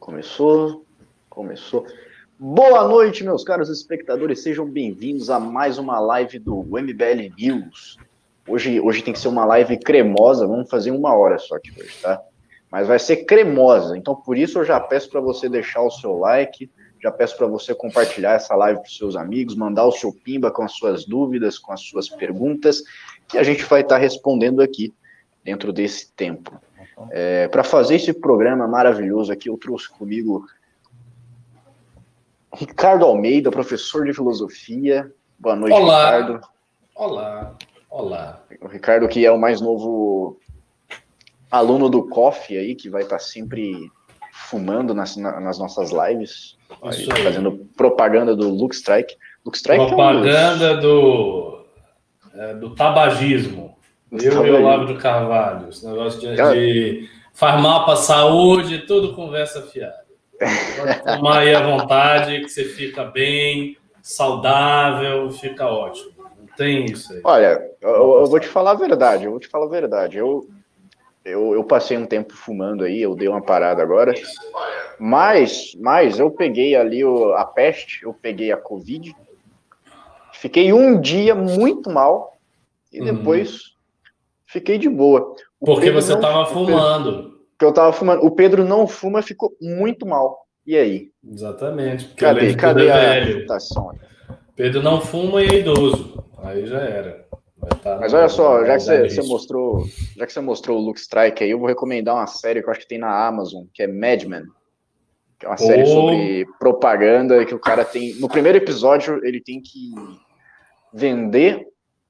Começou, começou. Boa noite, meus caros espectadores, sejam bem-vindos a mais uma live do MBL News. Hoje, hoje tem que ser uma live cremosa, vamos fazer uma hora só aqui hoje, tá? Mas vai ser cremosa, então por isso eu já peço para você deixar o seu like, já peço para você compartilhar essa live para seus amigos, mandar o seu pimba com as suas dúvidas, com as suas perguntas, que a gente vai estar tá respondendo aqui dentro desse tempo. É, para fazer esse programa maravilhoso aqui, eu trouxe comigo Ricardo Almeida, professor de filosofia. Boa noite, olá. Ricardo. Olá, olá. O Ricardo, que é o mais novo aluno do COF aí, que vai estar sempre fumando nas, nas nossas lives, aí, fazendo propaganda do Luke Strike. Luke Strike propaganda é um dos... do, é, do tabagismo. Eu e o Olavo de Carvalho, esse negócio de, de farmar saúde, tudo conversa fiada. Pode tomar aí à vontade, que você fica bem, saudável, fica ótimo. Não tem isso aí. Olha, eu, eu, vou te falar a verdade, eu vou te falar a verdade. Eu, eu, eu passei um tempo fumando aí, eu dei uma parada agora. Mas, mas eu peguei ali o, a peste, eu peguei a Covid. Fiquei um dia muito mal e uhum. Fiquei de boa. O Porque Pedro você estava fumando. Porque eu estava fumando. O Pedro não fuma, ficou muito mal. E aí? Exatamente. Cadê, cadê é a velho. Pedro não fuma e é idoso. Aí já era. Tá Mas olha só, já que você, você, mostrou, já que você mostrou o Luke Strike aí, eu vou recomendar uma série que eu acho que tem na Amazon, que é Mad Men. Que é uma série oh. sobre propaganda que o cara tem. No primeiro episódio, ele tem que vender,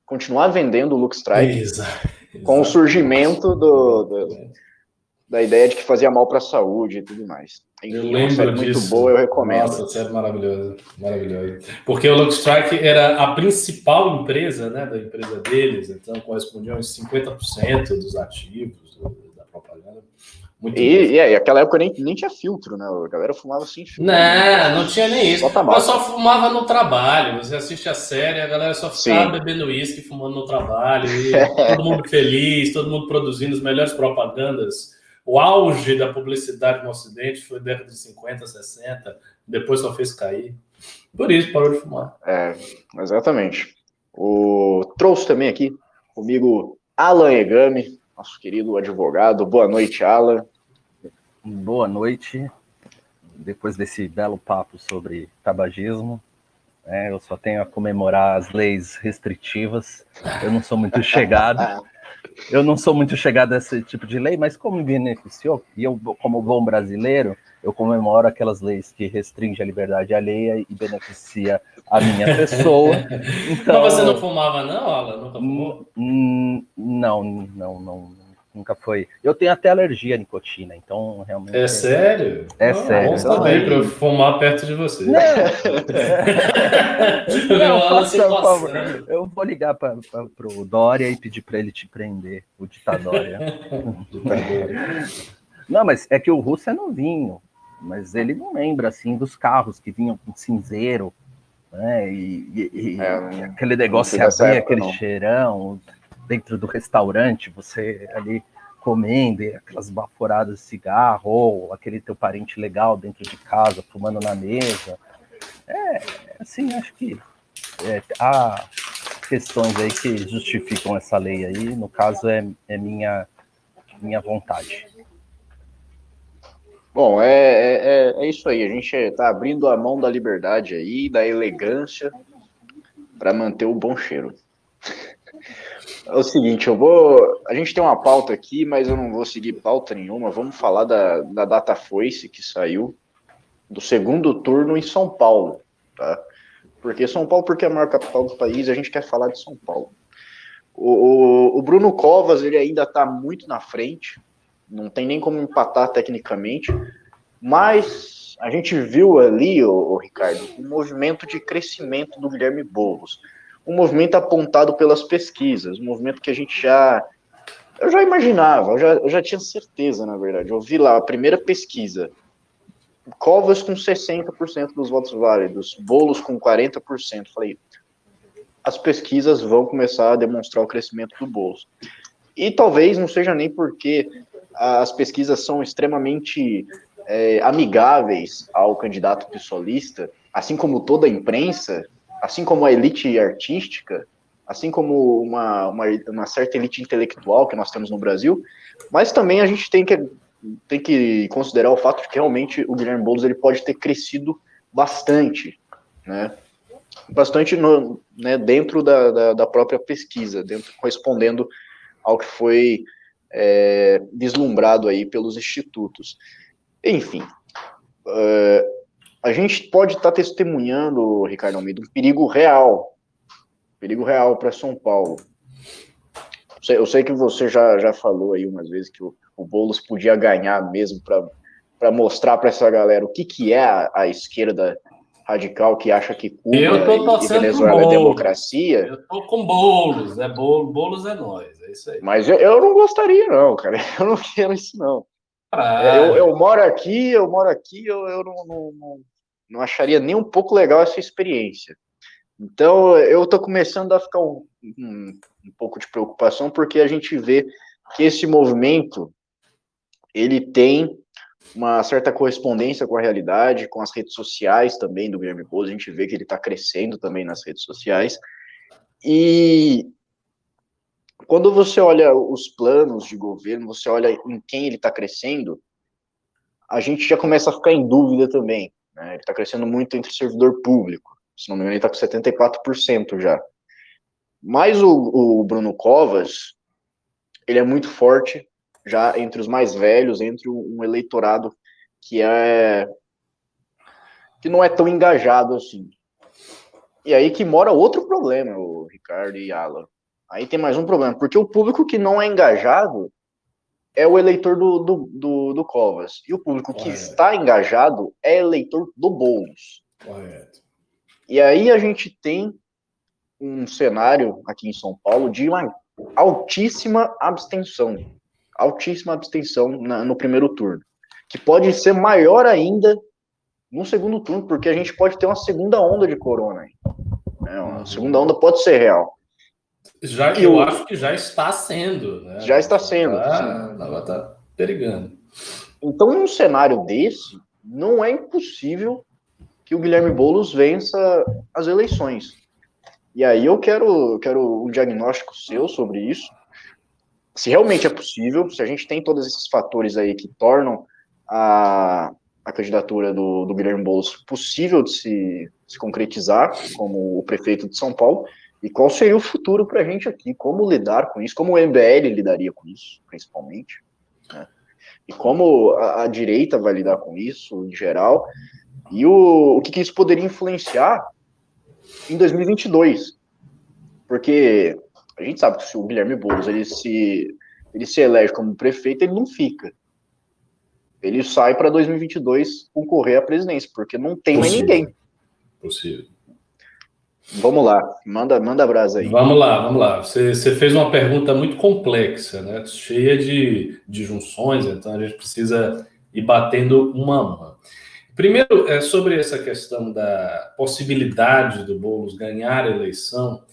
continuar vendendo o Luke Strike. Exato com o surgimento do, do, da ideia de que fazia mal para a saúde e tudo mais. Enfim, eu lembro série disso. muito boa, eu recomendo. Nossa, série maravilhosa, maravilhosa. Porque o Strike era a principal empresa, né, da empresa deles, então correspondia a uns 50% dos ativos. Muito e, e, aquela época nem, nem tinha filtro, né? A galera fumava sem filtro. Não, não tinha nem isso. Só Mas só fumava no trabalho. Você assiste a série, a galera só ficava Sim. bebendo uísque, fumando no trabalho. todo mundo feliz, todo mundo produzindo as melhores propagandas. O auge da publicidade no Ocidente foi década de 50, 60. Depois só fez cair. Por isso parou de fumar. É, exatamente. O... Trouxe também aqui comigo Alan Egami, nosso querido advogado. Boa noite, Alan. Boa noite. Depois desse belo papo sobre tabagismo, né, eu só tenho a comemorar as leis restritivas. Eu não sou muito chegado. Eu não sou muito chegado a esse tipo de lei, mas como me beneficiou, e eu, como bom brasileiro, eu comemoro aquelas leis que restringem a liberdade alheia e beneficia a minha pessoa. Então, Mas você não fumava, não, Alan? Nunca fumou? Não, não, não, nunca foi. Eu tenho até alergia à nicotina, então realmente. É sério? É não, sério. Bom também para eu fumar perto de você. Não, não faça, por favor. Eu vou ligar para o Dória e pedir para ele te prender, o ditadória. não, mas é que o russo é novinho, mas ele não lembra assim dos carros que vinham com cinzeiro. Né? E, e, é, e aquele negócio abrir, aquele não. cheirão, dentro do restaurante, você ali comendo, aquelas baforadas de cigarro, ou aquele teu parente legal dentro de casa, fumando na mesa. É, assim, acho que é, há questões aí que justificam essa lei aí, no caso é, é minha, minha vontade. Bom, é, é, é, isso aí, a gente está abrindo a mão da liberdade aí, da elegância, para manter o bom cheiro. É o seguinte, eu vou. A gente tem uma pauta aqui, mas eu não vou seguir pauta nenhuma. Vamos falar da, da data foice que saiu do segundo turno em São Paulo, tá? Porque São Paulo, porque é a maior capital do país, a gente quer falar de São Paulo. O, o, o Bruno Covas, ele ainda está muito na frente, não tem nem como empatar tecnicamente, mas a gente viu ali, o, Ricardo, um movimento de crescimento do Guilherme Boulos um movimento apontado pelas pesquisas, um movimento que a gente já. Eu já imaginava, eu já, eu já tinha certeza, na verdade. Eu vi lá a primeira pesquisa. Covas com 60% dos votos válidos, bolos com 40%. Falei, as pesquisas vão começar a demonstrar o crescimento do Boulos. E talvez não seja nem porque as pesquisas são extremamente é, amigáveis ao candidato pissolista, assim como toda a imprensa, assim como a elite artística, assim como uma, uma, uma, certa elite intelectual que nós temos no Brasil, mas também a gente tem que, tem que considerar o fato de que realmente o Guilherme Boulos ele pode ter crescido bastante, né? Bastante no, né, dentro da, da, da própria pesquisa, dentro, correspondendo ao que foi é, vislumbrado aí pelos institutos. Enfim, uh, a gente pode estar tá testemunhando, Ricardo Almeida, um perigo real, perigo real para São Paulo. Eu sei que você já, já falou aí umas vezes que o, o Boulos podia ganhar mesmo para mostrar para essa galera o que, que é a, a esquerda radical que acha que Cuba e, Venezuela é democracia. Eu tô com Boulos, é Boulos, Boulos é nós, é isso aí. Mas eu, eu não gostaria não, cara, eu não quero isso não. É, eu, eu, moro aqui, eu moro aqui, eu, eu não, não, não, não, acharia nem um pouco legal essa experiência. Então, eu estou começando a ficar um, um, um, pouco de preocupação, porque a gente vê que esse movimento, ele tem uma certa correspondência com a realidade, com as redes sociais também do Guilherme Boulos, a gente vê que ele está crescendo também nas redes sociais, e quando você olha os planos de governo, você olha em quem ele está crescendo, a gente já começa a ficar em dúvida também. Né? Ele está crescendo muito entre servidor público. Se não me engano, ele está com 74% já. Mas o, o Bruno Covas, ele é muito forte já entre os mais velhos, entre um eleitorado que é que não é tão engajado assim. E aí que mora outro problema, o Ricardo e Alan. Aí tem mais um problema, porque o público que não é engajado é o eleitor do, do, do, do Covas. E o público Correto. que está engajado é eleitor do Boulos. Correto. E aí a gente tem um cenário aqui em São Paulo de uma altíssima abstenção. Altíssima abstenção na, no primeiro turno. Que pode ser maior ainda no segundo turno, porque a gente pode ter uma segunda onda de corona. É, uma segunda onda pode ser real. Já, eu, eu acho que já está sendo. Né? Já está sendo. Tá, ela está perigando. Então, num cenário desse, não é impossível que o Guilherme Boulos vença as eleições. E aí eu quero, quero um diagnóstico seu sobre isso. Se realmente é possível, se a gente tem todos esses fatores aí que tornam a, a candidatura do, do Guilherme Boulos possível de se, se concretizar como o prefeito de São Paulo, e qual seria o futuro para a gente aqui? Como lidar com isso? Como o MBL lidaria com isso, principalmente? Né? E como a, a, direita vai lidar com isso, em geral? E o, o que, que isso poderia influenciar em 2022? Porque a gente sabe que se o Guilherme Boulos ele se, ele se elege como prefeito, ele não fica. Ele sai para 2022 concorrer à presidência, porque não tem Possível. mais ninguém. Possível. Vamos lá, manda, manda brasa aí. Vamos lá, vamos lá. Você, você fez uma pergunta muito complexa, né? cheia de, de junções, então a gente precisa ir batendo uma a uma. Primeiro, é sobre essa questão da possibilidade do Boulos ganhar a eleição,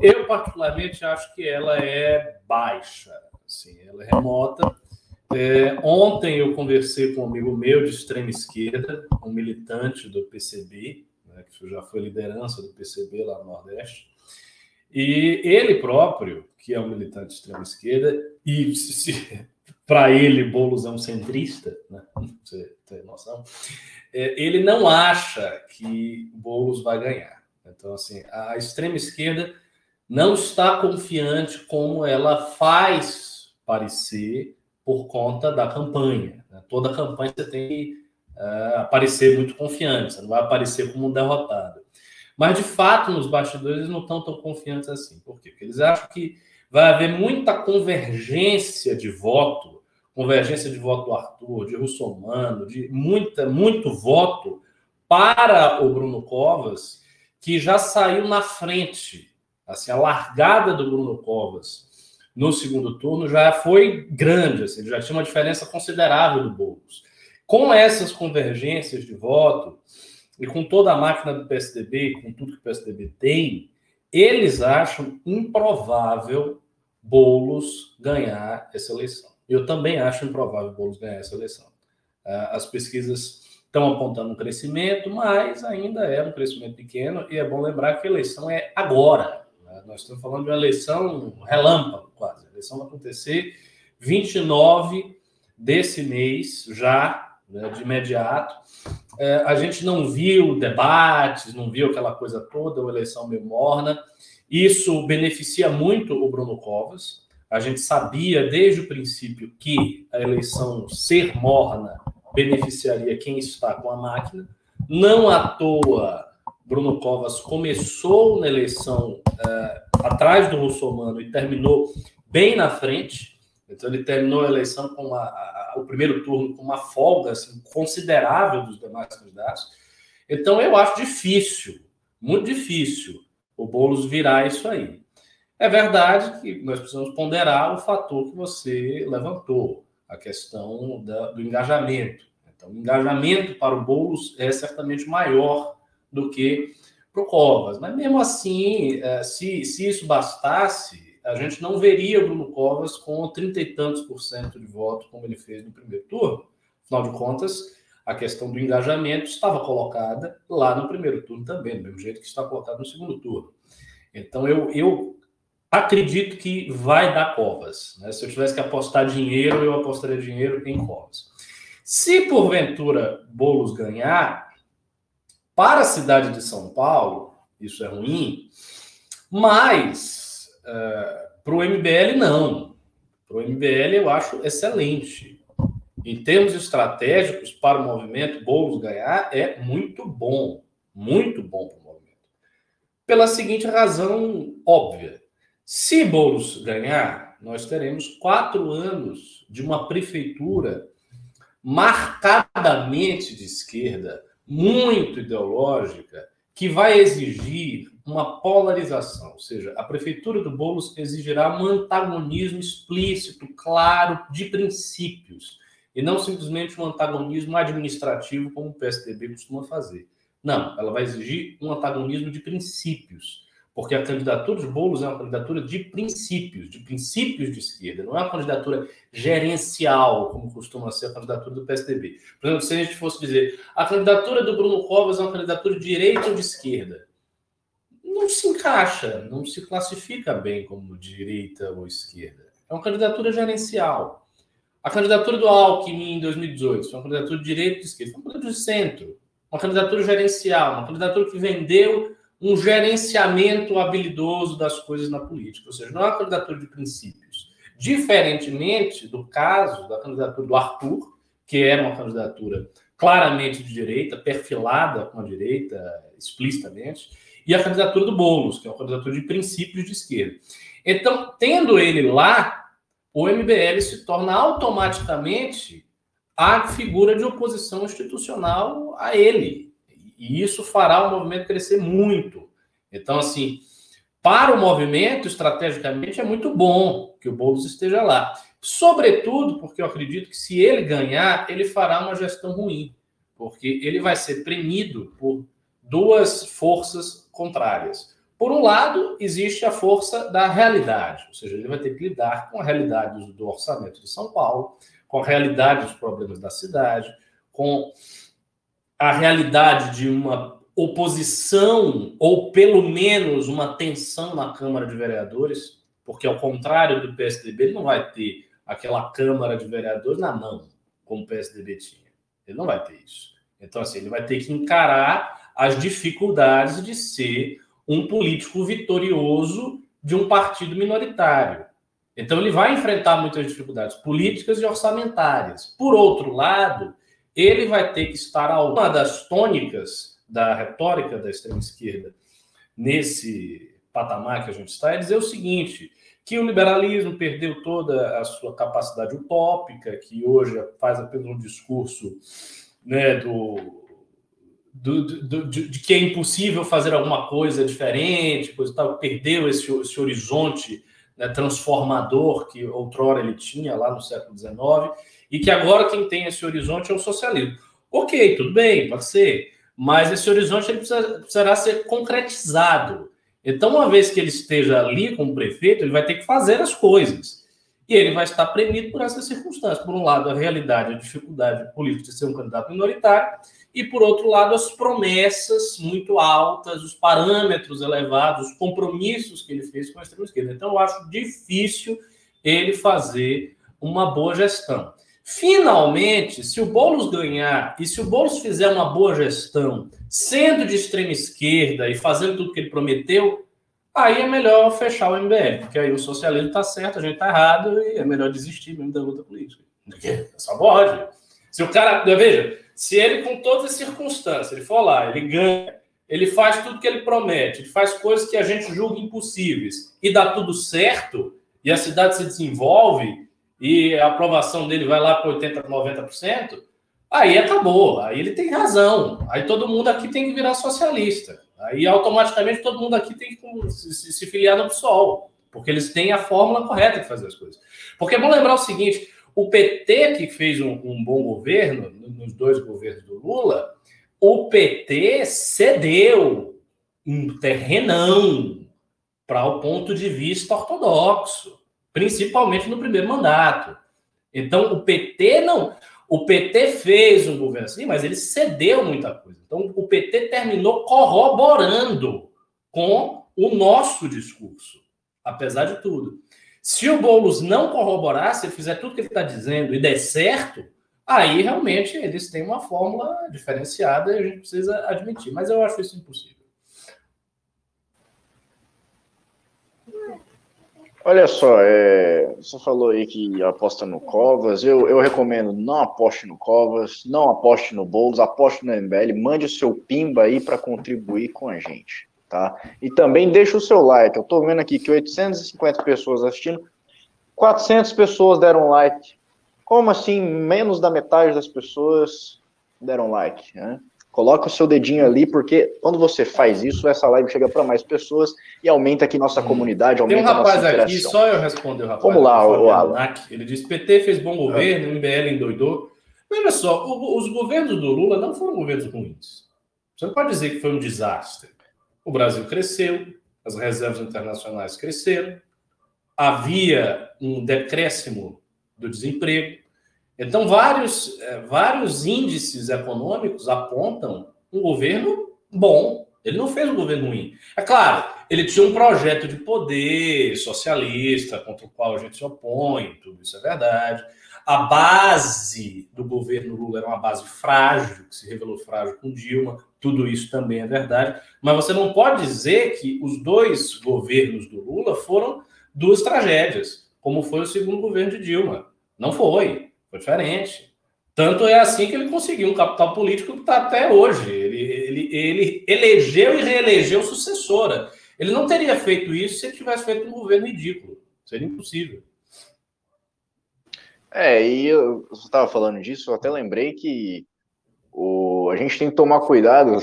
eu particularmente acho que ela é baixa, assim, ela é remota. É, ontem eu conversei com um amigo meu de extrema esquerda, um militante do PCB, né, que já foi liderança do PCB lá no Nordeste. E ele próprio, que é um militante de extrema esquerda, e para ele Boulos é um centrista, né, você tem noção, é, ele não acha que Boulos vai ganhar. Então, assim, a extrema esquerda não está confiante como ela faz parecer por conta da campanha. Né? Toda campanha você tem que uh, aparecer muito confiante, você não vai aparecer como um derrotado. Mas, de fato, nos bastidores eles não estão tão confiantes assim. Por quê? Porque eles acham que vai haver muita convergência de voto, convergência de voto do Arthur, de Russomano, de muita, muito voto para o Bruno Covas, que já saiu na frente. Assim, a largada do Bruno Covas no segundo turno já foi grande, assim, já tinha uma diferença considerável do Boulos. Com essas convergências de voto e com toda a máquina do PSDB, com tudo que o PSDB tem, eles acham improvável Boulos ganhar essa eleição. Eu também acho improvável Boulos ganhar essa eleição. as pesquisas estão apontando um crescimento, mas ainda é um crescimento pequeno, e é bom lembrar que a eleição é agora. Nós estamos falando de uma eleição relâmpago, quase. A eleição vai acontecer 29 desse mês, já, né, de imediato. É, a gente não viu debates, não viu aquela coisa toda, uma eleição meio morna. Isso beneficia muito o Bruno Covas. A gente sabia desde o princípio que a eleição ser morna beneficiaria quem está com a máquina. Não à toa, Bruno Covas começou na eleição é, atrás do Russomano e terminou bem na frente. Então, ele terminou a eleição com a, a, o primeiro turno com uma folga assim, considerável dos demais candidatos. Então, eu acho difícil, muito difícil, o Boulos virar isso aí. É verdade que nós precisamos ponderar o fator que você levantou a questão da, do engajamento. Então, o engajamento para o Boulos é certamente maior do que para o Covas. Mas, mesmo assim, é, se, se isso bastasse, a gente não veria Bruno Covas com trinta e tantos por cento de voto, como ele fez no primeiro turno. Afinal de contas, a questão do engajamento estava colocada lá no primeiro turno também, do mesmo jeito que está colocado no segundo turno. Então, eu, eu acredito que vai dar Covas. Né? Se eu tivesse que apostar dinheiro, eu apostaria dinheiro em Covas. Se porventura Bolos ganhar, para a cidade de São Paulo, isso é ruim, mas uh, para o MBL, não. Para o MBL, eu acho excelente. Em termos estratégicos, para o movimento, Boulos ganhar é muito bom. Muito bom para o movimento. Pela seguinte razão óbvia. Se Boulos ganhar, nós teremos quatro anos de uma prefeitura marcadamente de esquerda, muito ideológica, que vai exigir uma polarização, ou seja, a prefeitura do Boulos exigirá um antagonismo explícito, claro, de princípios, e não simplesmente um antagonismo administrativo como o PSDB costuma fazer. Não, ela vai exigir um antagonismo de princípios porque a candidatura de Boulos é uma candidatura de princípios, de princípios de esquerda, não é uma candidatura gerencial, como costuma ser a candidatura do PSDB. Por exemplo, se a gente fosse dizer a candidatura do Bruno Covas é uma candidatura de direita ou de esquerda, não se encaixa, não se classifica bem como direita ou esquerda. É uma candidatura gerencial. A candidatura do Alckmin em 2018 foi uma candidatura de direita ou de esquerda, foi uma candidatura de centro, uma candidatura gerencial, uma candidatura que vendeu um gerenciamento habilidoso das coisas na política, ou seja, não é uma candidatura de princípios. Diferentemente do caso da candidatura do Arthur, que era uma candidatura claramente de direita, perfilada com a direita explicitamente, e a candidatura do Boulos, que é uma candidatura de princípios de esquerda. Então, tendo ele lá, o MBL se torna automaticamente a figura de oposição institucional a ele. E isso fará o movimento crescer muito. Então, assim, para o movimento, estrategicamente, é muito bom que o Boulos esteja lá. Sobretudo porque eu acredito que se ele ganhar, ele fará uma gestão ruim, porque ele vai ser premido por duas forças contrárias. Por um lado, existe a força da realidade, ou seja, ele vai ter que lidar com a realidade do orçamento de São Paulo, com a realidade dos problemas da cidade, com a realidade de uma oposição, ou pelo menos uma tensão na Câmara de Vereadores, porque ao contrário do PSDB, ele não vai ter aquela Câmara de Vereadores na mão, como o PSDB tinha. Ele não vai ter isso. Então, assim, ele vai ter que encarar as dificuldades de ser um político vitorioso de um partido minoritário. Então, ele vai enfrentar muitas dificuldades políticas e orçamentárias. Por outro lado, ele vai ter que estar a uma das tônicas da retórica da extrema esquerda nesse patamar que a gente está é dizer o seguinte: que o liberalismo perdeu toda a sua capacidade utópica, que hoje faz apenas um discurso né, do, do, do, de, de, que é impossível fazer alguma coisa diferente, pois tal, perdeu esse, esse horizonte né, transformador que outrora ele tinha lá no século XIX e que agora quem tem esse horizonte é o socialismo. Ok, tudo bem, pode ser, mas esse horizonte ele precisa, precisará ser concretizado. Então, uma vez que ele esteja ali como prefeito, ele vai ter que fazer as coisas. E ele vai estar premido por essas circunstâncias. Por um lado, a realidade, a dificuldade política de ser um candidato minoritário, e por outro lado, as promessas muito altas, os parâmetros elevados, os compromissos que ele fez com a extrema-esquerda. Então, eu acho difícil ele fazer uma boa gestão. Finalmente, se o Boulos ganhar e se o Boulos fizer uma boa gestão, sendo de extrema esquerda e fazendo tudo que ele prometeu, aí é melhor fechar o MBL, porque aí o socialismo está certo, a gente está errado e é melhor desistir mesmo da luta política. Só pode. Se o cara, veja, se ele com todas as circunstâncias, ele for lá, ele ganha, ele faz tudo que ele promete, ele faz coisas que a gente julga impossíveis e dá tudo certo, e a cidade se desenvolve e a aprovação dele vai lá para 80%, 90%, aí acabou, aí ele tem razão. Aí todo mundo aqui tem que virar socialista. Aí automaticamente todo mundo aqui tem que se, se filiar no PSOL, porque eles têm a fórmula correta de fazer as coisas. Porque é bom lembrar o seguinte: o PT, que fez um, um bom governo, nos dois governos do Lula, o PT cedeu um terrenão para o ponto de vista ortodoxo, principalmente no primeiro mandato. Então, o PT não. O PT fez um governo assim, mas ele cedeu muita coisa. Então, o PT terminou corroborando com o nosso discurso, apesar de tudo. Se o Boulos não corroborar, se ele fizer tudo que ele está dizendo e der certo, aí realmente eles têm uma fórmula diferenciada e a gente precisa admitir. Mas eu acho isso impossível. Olha só, é, você falou aí que aposta no Covas. Eu, eu recomendo não aposte no Covas, não aposte no Boulos, aposte no MBL, mande o seu pimba aí para contribuir com a gente, tá? E também deixa o seu like. Eu tô vendo aqui que 850 pessoas assistindo, 400 pessoas deram like. Como assim, menos da metade das pessoas deram like, né? Coloca o seu dedinho ali, porque quando você faz isso, essa live chega para mais pessoas e aumenta aqui nossa hum. comunidade, aumenta Tem um rapaz aqui, só eu responder o rapaz. Vamos lá, o, Alan. Ele diz, PT fez bom governo, o MBL endoidou. Veja só, o, os governos do Lula não foram governos ruins. Você não pode dizer que foi um desastre. O Brasil cresceu, as reservas internacionais cresceram, havia um decréscimo do desemprego, então, vários, é, vários índices econômicos apontam um governo bom. Ele não fez um governo ruim. É claro, ele tinha um projeto de poder socialista contra o qual a gente se opõe, tudo isso é verdade. A base do governo Lula era uma base frágil, que se revelou frágil com Dilma, tudo isso também é verdade. Mas você não pode dizer que os dois governos do Lula foram duas tragédias, como foi o segundo governo de Dilma. Não foi. Diferente. Tanto é assim que ele conseguiu um capital político que está até hoje. Ele, ele, ele elegeu e reelegeu sucessora. Ele não teria feito isso se ele tivesse feito um governo ridículo. Seria impossível. É, e eu, estava falando disso, eu até lembrei que o, a gente tem que tomar cuidado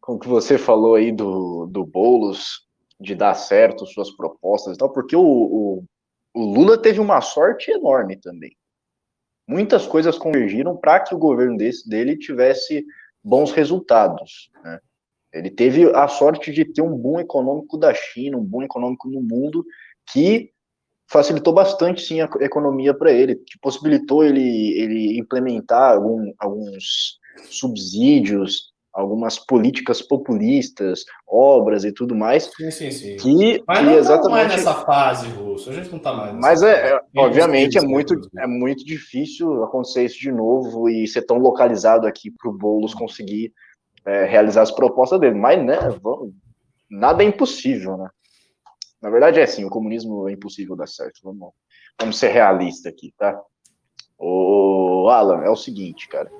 com o que você falou aí do, do Boulos, de dar certo suas propostas e tal, porque o, o, o Lula teve uma sorte enorme também muitas coisas convergiram para que o governo desse, dele tivesse bons resultados. Né? Ele teve a sorte de ter um boom econômico da China, um boom econômico no mundo, que facilitou bastante sim a economia para ele, que possibilitou ele, ele implementar algum, alguns subsídios algumas políticas populistas, obras e tudo mais. Sim, sim, sim. Que, Mas que não exatamente... mais nessa fase, Russo. A gente não está mais nessa Mas é, é obviamente é muito, é muito difícil acontecer isso de novo e ser tão localizado aqui para o Boulos conseguir é, realizar as propostas dele. Mas, né, vamos, nada é impossível, né? Na verdade é assim, o comunismo é impossível dar certo. Vamos, vamos ser realistas aqui, tá? O Alan, é o seguinte, cara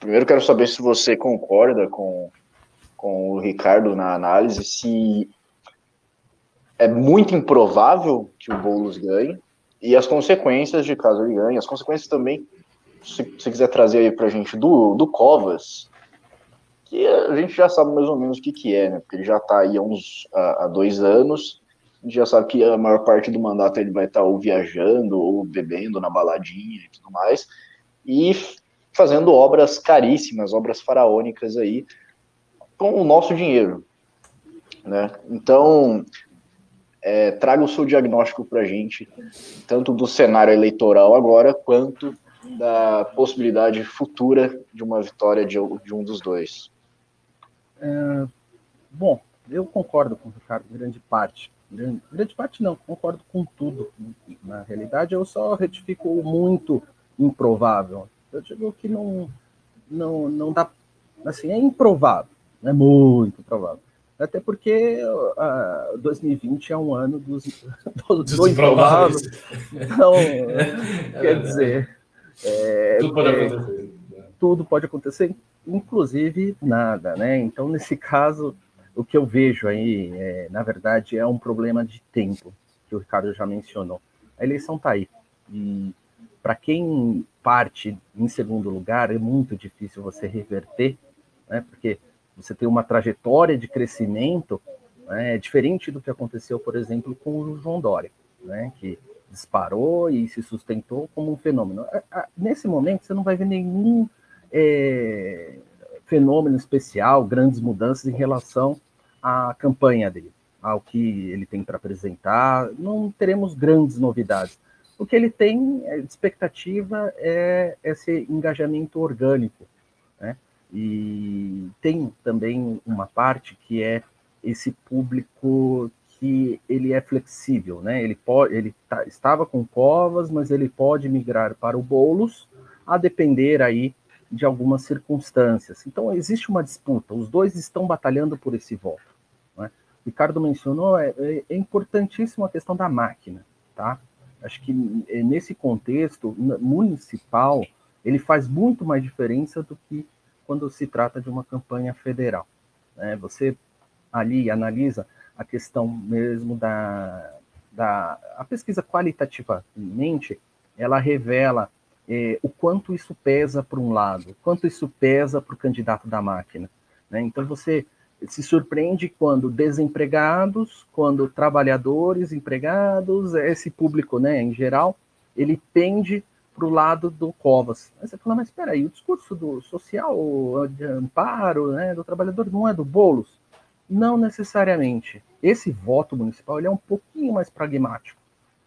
Primeiro quero saber se você concorda com, com o Ricardo na análise, se é muito improvável que o Boulos ganhe e as consequências de caso ele ganhe, as consequências também, se você quiser trazer aí pra gente do, do Covas, que a gente já sabe mais ou menos o que que é, né? Porque ele já tá aí há uns há dois anos, a gente já sabe que a maior parte do mandato ele vai estar tá ou viajando ou bebendo na baladinha e tudo mais. E fazendo obras caríssimas, obras faraônicas aí, com o nosso dinheiro. Né? Então, é, traga o seu diagnóstico para a gente, tanto do cenário eleitoral agora, quanto da possibilidade futura de uma vitória de, de um dos dois. É, bom, eu concordo com o Ricardo, grande parte. Grande, grande parte não, concordo com tudo. Na realidade, eu só retifico muito improvável. Eu digo que não, não, não dá. Assim, é improvável, é muito provável. Até porque uh, 2020 é um ano dos, do, do improvável. Então, quer dizer. É, tudo pode é, acontecer. Tudo pode acontecer, inclusive nada, né? Então, nesse caso, o que eu vejo aí, é, na verdade, é um problema de tempo, que o Ricardo já mencionou. A eleição está aí. E para quem parte em segundo lugar, é muito difícil você reverter, né? Porque você tem uma trajetória de crescimento né, diferente do que aconteceu, por exemplo, com o João Dória, né? Que disparou e se sustentou como um fenômeno. Nesse momento, você não vai ver nenhum é, fenômeno especial, grandes mudanças em relação à campanha dele, ao que ele tem para apresentar. Não teremos grandes novidades. O que ele tem é, de expectativa é esse engajamento orgânico, né? E tem também uma parte que é esse público que ele é flexível, né? Ele pode, ele tá, estava com Covas, mas ele pode migrar para o Bolos, a depender aí de algumas circunstâncias. Então existe uma disputa, os dois estão batalhando por esse voto. Né? Ricardo mencionou, é, é, é importantíssima a questão da máquina, tá? Acho que é, nesse contexto municipal ele faz muito mais diferença do que quando se trata de uma campanha federal. Né? Você ali analisa a questão mesmo da, da a pesquisa qualitativamente, ela revela é, o quanto isso pesa para um lado, quanto isso pesa para o candidato da máquina. Né? Então você se surpreende quando desempregados, quando trabalhadores empregados, esse público, né, em geral, ele tende para o lado do Covas. Aí você fala, mas espera aí, o discurso do social, de amparo, né, do trabalhador não é do Boulos? Não necessariamente. Esse voto municipal ele é um pouquinho mais pragmático.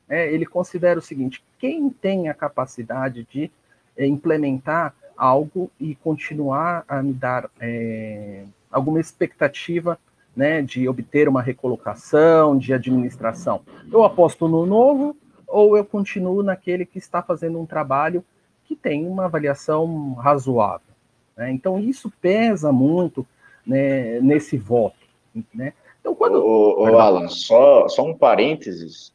É, ele considera o seguinte: quem tem a capacidade de é, implementar algo e continuar a me dar é, alguma expectativa né, de obter uma recolocação, de administração. Eu aposto no novo ou eu continuo naquele que está fazendo um trabalho que tem uma avaliação razoável. Né? Então, isso pesa muito né, nesse voto. Né? Então, quando. Ô, ô Alan, só, só um parênteses.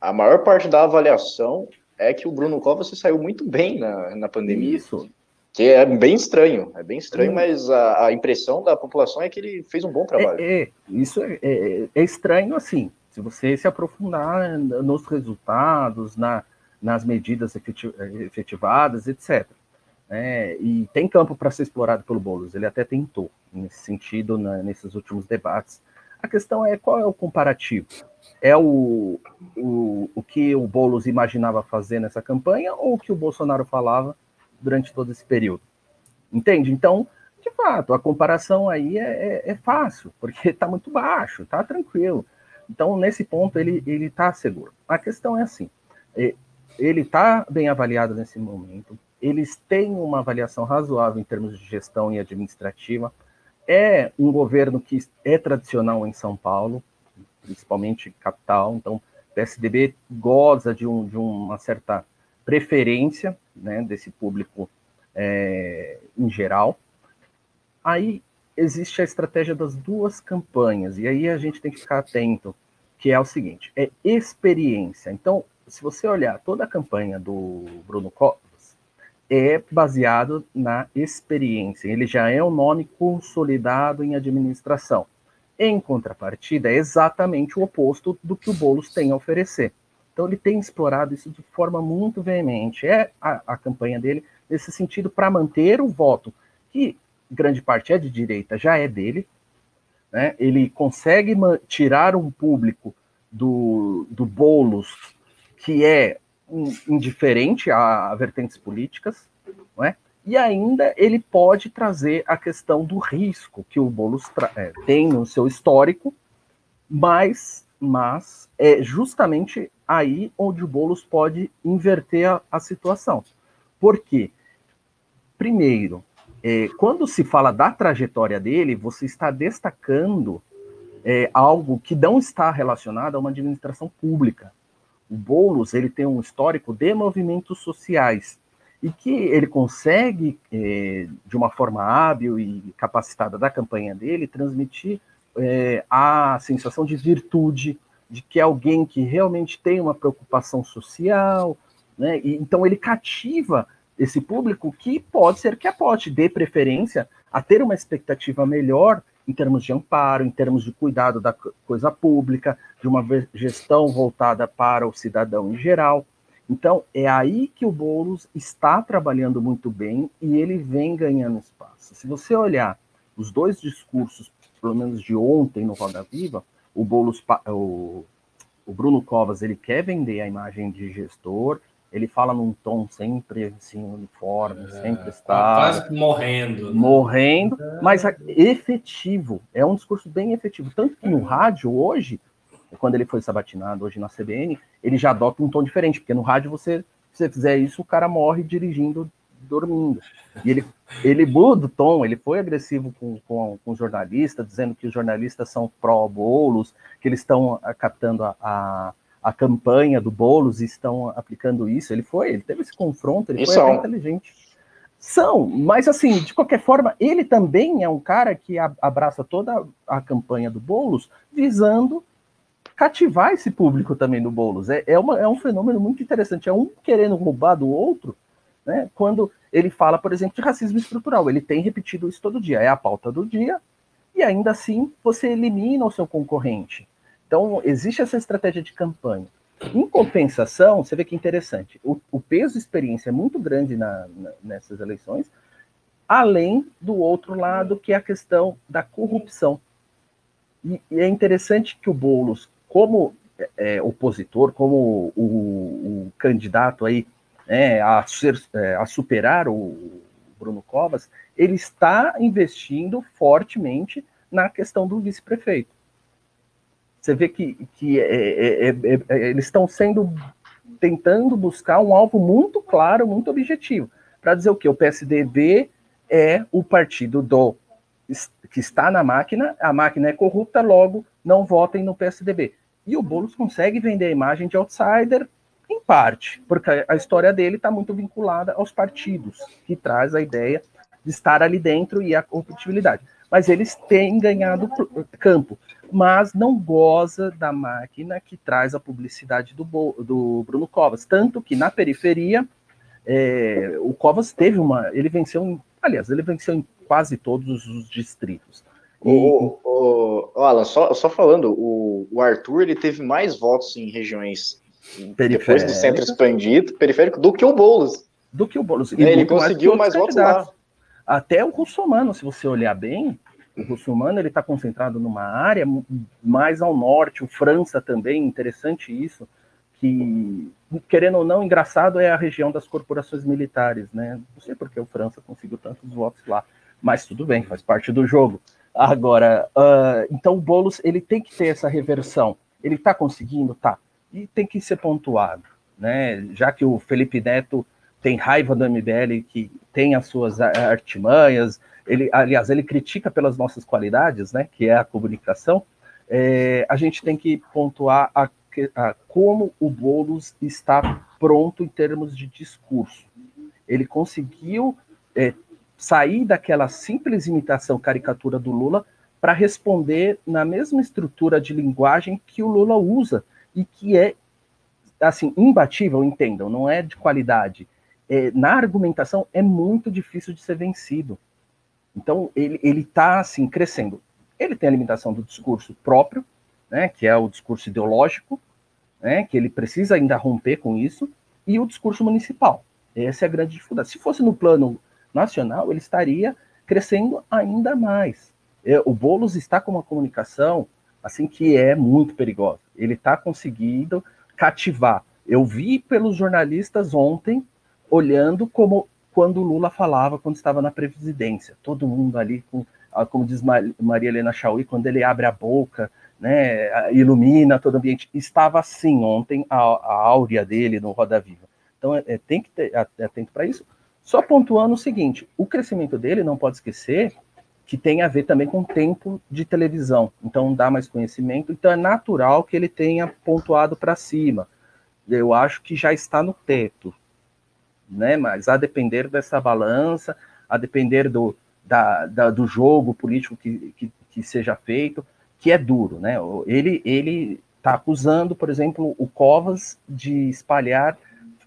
A maior parte da avaliação é que o Bruno Covas saiu muito bem na, na pandemia. Isso. Que é bem estranho, é bem estranho, mas a, a, impressão da população é que ele fez um bom trabalho. É, é isso é, é, é estranho assim, se você se aprofundar nos resultados, na, nas medidas efetivadas, etc. É, e tem campo para ser explorado pelo Boulos, ele até tentou, nesse sentido, na, nesses últimos debates. A questão é qual é o comparativo? É o, o, o que o Boulos imaginava fazer nessa campanha ou o que o Bolsonaro falava durante todo esse período? Entende? Então, de fato, a comparação aí é, é, é fácil, porque está muito baixo, está tranquilo. Então, nesse ponto, ele está seguro. A questão é assim: é, ele está bem avaliado nesse momento, eles têm uma avaliação razoável em termos de gestão e administrativa. É um governo que é tradicional em São Paulo, principalmente capital, então PSDB goza de, um, de uma certa preferência né, desse público é, em geral. Aí existe a estratégia das duas campanhas, e aí a gente tem que ficar atento, que é o seguinte, é experiência. Então, se você olhar toda a campanha do Bruno Covas, é baseado na experiência. Ele já é um nome consolidado em administração. Em contrapartida, é exatamente o oposto do que o Boulos tem a oferecer. Então, ele tem explorado isso de forma muito veemente. É a, a campanha dele nesse sentido para manter o voto, que grande parte é de direita, já é dele. Né? Ele consegue tirar um público do, do Boulos que é indiferente a, a vertentes políticas, não é? E ainda ele pode trazer a questão do risco que o Boulos é, tem no seu histórico, mas mas é justamente aí onde o Boulos pode inverter a, a situação. Por quê? Primeiro, é, quando se fala da trajetória dele, você está destacando é, algo que não está relacionado a uma administração pública. O Boulos ele tem um histórico de movimentos sociais e que ele consegue, é, de uma forma hábil e capacitada da campanha dele, transmitir é, a sensação de virtude, de que é alguém que realmente tem uma preocupação social, né? E, então ele cativa esse público que pode ser que apote, dê preferência a ter uma expectativa melhor em termos de amparo, em termos de cuidado da coisa pública, de uma gestão voltada para o cidadão em geral. Então, é aí que o Boulos está trabalhando muito bem e ele vem ganhando espaço. Se você olhar os dois discursos, pelo menos de ontem no Roda Viva, o Boulos, o, o Bruno Covas, ele quer vender a imagem de gestor, ele fala num tom sempre assim, uniforme, é, sempre tá está. Quase morrendo. Né? Morrendo, mas efetivo. É um discurso bem efetivo. Tanto que no rádio hoje, quando ele foi sabatinado hoje na CBN, ele já adota um tom diferente, porque no rádio você, se você fizer isso, o cara morre dirigindo, dormindo. E ele, ele muda o tom, ele foi agressivo com, com, com os jornalistas, dizendo que os jornalistas são pró-bolos, que eles estão acatando a, a, a, campanha do Boulos e estão aplicando isso. Ele foi, ele teve esse confronto, ele foi são. inteligente. São, mas assim, de qualquer forma, ele também é um cara que abraça toda a campanha do Boulos visando cativar esse público também do Boulos. É, é, uma, é um fenômeno muito interessante. É um querendo roubar do outro, né? Quando ele fala, por exemplo, de racismo estrutural. Ele tem repetido isso todo dia. É a pauta do dia, e ainda assim você elimina o seu concorrente. Então, existe essa estratégia de campanha. Em compensação, você vê que interessante, o, o peso experiência é muito grande na, na, nessas eleições, além do outro lado, que é a questão da corrupção. E, e é interessante que o Boulos como é, opositor, como o, o, candidato aí né, a, ser, é, a superar o Bruno Covas, ele está investindo fortemente na questão do vice-prefeito. Você vê que, que é, é, é, é eles estão sendo tentando buscar um alvo muito claro, muito objetivo, para dizer o que o PSDB é o partido do que está na máquina, a máquina é corrupta, logo não votem no PSDB. E o Boulos consegue vender a imagem de outsider parte, porque a história dele está muito vinculada aos partidos, que traz a ideia de estar ali dentro e a competitividade. Mas eles têm ganhado campo, mas não goza da máquina que traz a publicidade do, do Bruno Covas. Tanto que na periferia, é, o Covas teve uma. Ele venceu, em, aliás, ele venceu em quase todos os distritos. O, o, o, Alan, só, só falando, o, o Arthur ele teve mais votos em regiões depois do centro expandido, periférico, do que o Boulos. Do que o Boulos. É, ele conseguiu mais, votos lá. Até o russomano, se você olhar bem, o russomano ele está concentrado numa área mais ao norte, o França também, interessante isso, que, querendo ou não, engraçado é a região das corporações militares, né? Não sei porque o França conseguiu tantos votos lá, mas tudo bem, faz parte do jogo. Agora, uh, então o Boulos ele tem que ter essa reversão. Ele está conseguindo? Tá. E tem que ser pontuado. Né? Já que o Felipe Neto tem raiva do MBL, que tem as suas artimanhas, ele, aliás, ele critica pelas nossas qualidades, né, que é a comunicação, é, a gente tem que pontuar a, a, como o Boulos está pronto em termos de discurso. Ele conseguiu é, sair daquela simples imitação caricatura do Lula para responder na mesma estrutura de linguagem que o Lula usa e que é assim imbatível, entendam, não é de qualidade. É, na argumentação é muito difícil de ser vencido. Então ele está assim crescendo. Ele tem a limitação do discurso próprio, né, que é o discurso ideológico, né, que ele precisa ainda romper com isso, e o discurso municipal. Essa é a grande dificuldade. Se fosse no plano nacional, ele estaria crescendo ainda mais. É, o Boulos está com uma comunicação assim que é muito perigosa. Ele está conseguindo cativar. Eu vi pelos jornalistas ontem olhando como quando Lula falava quando estava na presidência. Todo mundo ali com, ah, como diz Maria Helena Chauí, quando ele abre a boca né, ilumina todo o ambiente. Estava assim ontem a, a áurea dele no Roda Viva. Então, é, tem que ter atento para isso. Só pontuando o seguinte: o crescimento dele, não pode esquecer, que tem a ver também com tempo de televisão. Então, dá mais conhecimento. Então, é natural que ele tenha pontuado para cima. Eu acho que já está no teto. Né? Mas a depender dessa balança, a depender do, da, da, do jogo político que, que, que, seja feito, que é duro, né? Ele ele está acusando, por exemplo, o Covas de espalhar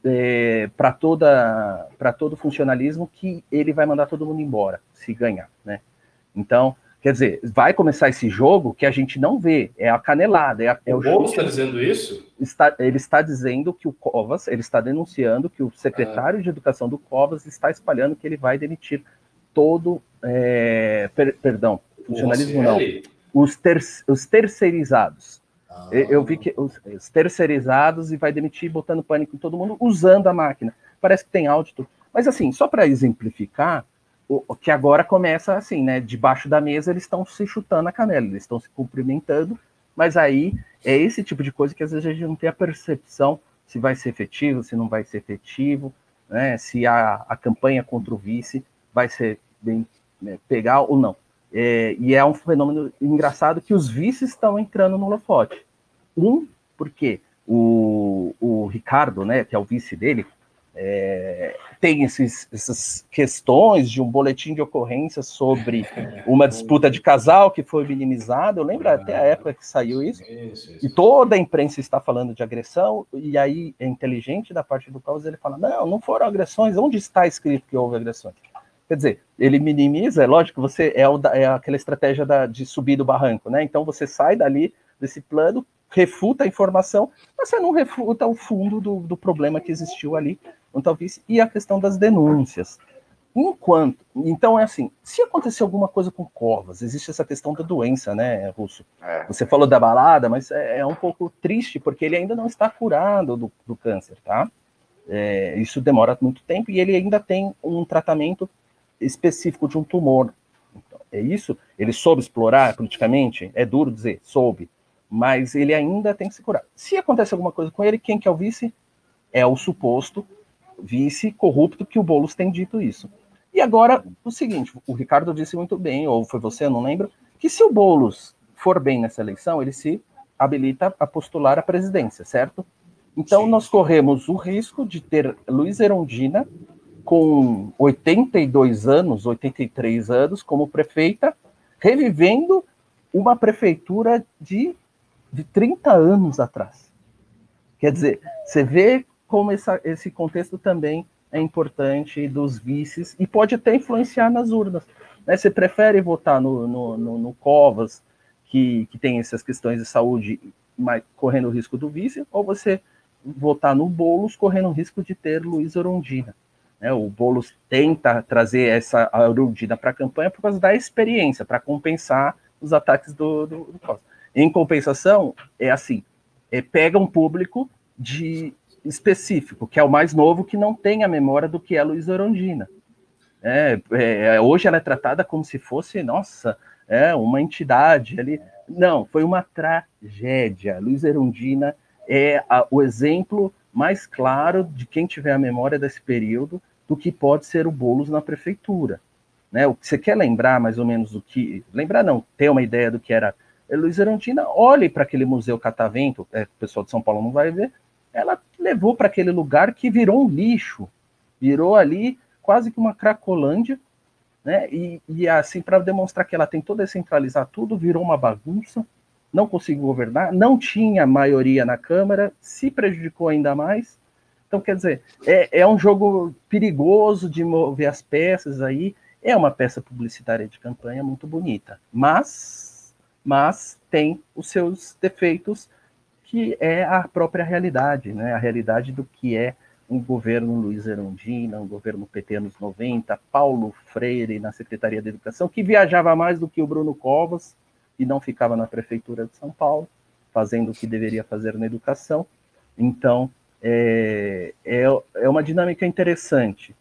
é, para toda para todo funcionalismo que ele vai mandar todo mundo embora se ganhar, né? Então, quer dizer, vai começar esse jogo que a gente não vê, é a canelada, é, é o, o está dizendo isso? Está, ele está dizendo que o Covas, ele está denunciando que o secretário ah. de Educação do Covas está espalhando que ele vai demitir todo, é, per, perdão, funcionalismo não, os, ter, os terceirizados. Ah. Eu vi que os, os, terceirizados e vai demitir botando pânico em todo mundo usando a máquina. Parece que tem áudio. Mas assim, só para exemplificar, o, que agora começa assim, né? Debaixo da mesa eles estão se chutando a canela, eles estão se cumprimentando, mas aí é esse tipo de coisa que às vezes a gente não tem a percepção se vai ser efetivo, se não vai ser efetivo, né? Se a, a campanha contra o vice vai ser bem né, pegar ou não. É, e é um fenômeno engraçado que os vices estão entrando no holofote. Um, porque o, o Ricardo, né, que é o vice dele, é, tem esses, essas questões de um boletim de ocorrência sobre uma disputa de casal que foi minimizada. Eu lembro até a época que saiu isso. E toda a imprensa está falando de agressão, e aí é inteligente da parte do Caos, ele fala: não, não foram agressões, onde está escrito que houve agressões? Quer dizer, ele minimiza, é lógico, você é, o, é aquela estratégia da, de subir do barranco, né? Então você sai dali desse plano, refuta a informação, mas você não refuta o fundo do, do problema que existiu ali, talvez, e a questão das denúncias. Enquanto, então é assim, se acontecer alguma coisa com Covas, existe essa questão da doença, né, Russo? É. Você falou da balada, mas é, é, um pouco triste, porque ele ainda não está curado do, do câncer, tá? É, isso demora muito tempo e ele ainda tem um tratamento específico de um tumor. Então, é isso? Ele soube explorar politicamente? É duro dizer, soube. Mas ele ainda tem que se curar. Se acontece alguma coisa com ele, quem que é o vice? É o suposto vice corrupto que o Boulos tem dito isso. E agora, o seguinte, o Ricardo disse muito bem, ou foi você, eu não lembro, que se o Boulos for bem nessa eleição, ele se habilita a postular a presidência, certo? Então, Sim. nós corremos o risco de ter Luiz Erondina com 82 anos, 83 anos, como prefeita, revivendo uma prefeitura de, de 30 anos atrás. Quer dizer, você vê como essa, esse contexto também é importante dos vices e pode até influenciar nas urnas. Né? Você prefere votar no, no, no, no Covas, que, que tem essas questões de saúde, mas correndo o risco do vice, ou você votar no Boulos, correndo o risco de ter Luiz Orondina? Né? O Boulos tenta trazer essa Arundina para a campanha por causa da experiência, para compensar os ataques do, do, do Costa. Em compensação, é assim, é, pega um público de específico, que é o mais novo, que não tem a memória do que é Luiz Orondina. É, é, hoje ela é tratada como se fosse, nossa, é uma entidade ali. Não, foi uma tragédia. Luiz Erundina é a, o exemplo mais claro de quem tiver a memória desse período do que pode ser o Boulos na prefeitura. Né? O que você quer lembrar mais ou menos do que. Lembrar não, ter uma ideia do que era Luiz Erundina, olhe para aquele museu catavento, é, o pessoal de São Paulo não vai ver, ela levou para aquele lugar que virou um lixo, virou ali quase que uma cracolândia, né? E, e assim, para demonstrar que ela tentou descentralizar tudo, virou uma bagunça, não conseguiu governar, não tinha maioria na Câmara, se prejudicou ainda mais, então, quer dizer, é, é um jogo perigoso de mover as peças aí. É uma peça publicitária de campanha muito bonita, mas, mas tem os seus defeitos, que é a própria realidade, né? A realidade do que é um governo Luiz Erundina, um governo PT anos 90, Paulo Freire na Secretaria de Educação, que viajava mais do que o Bruno Covas e não ficava na Prefeitura de São Paulo, fazendo o que deveria fazer na educação. Então, é, é, é uma dinâmica interessante,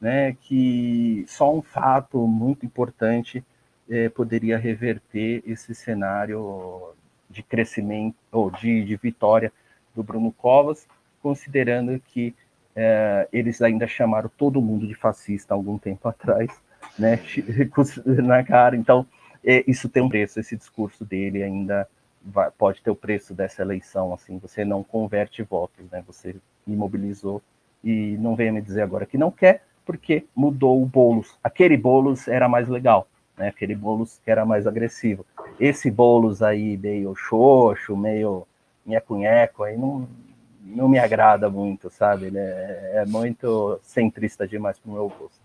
né, que só um fato muito importante é, poderia reverter esse cenário de crescimento ou de, de vitória do Bruno Covas, considerando que é, eles ainda chamaram todo mundo de fascista algum tempo atrás, né, na cara. Então, é, isso tem um preço, esse discurso dele ainda vai, pode ter o preço dessa eleição, assim, você não converte votos, né, você imobilizou e não venha me dizer agora que não quer, porque mudou o Boulos. Aquele Boulos era mais legal, né, aquele Boulos que era mais agressivo. Esse Boulos aí meio xoxo, meio nheco-nheco, aí não, não me agrada muito, sabe? Ele é, é muito centrista demais pro meu gosto.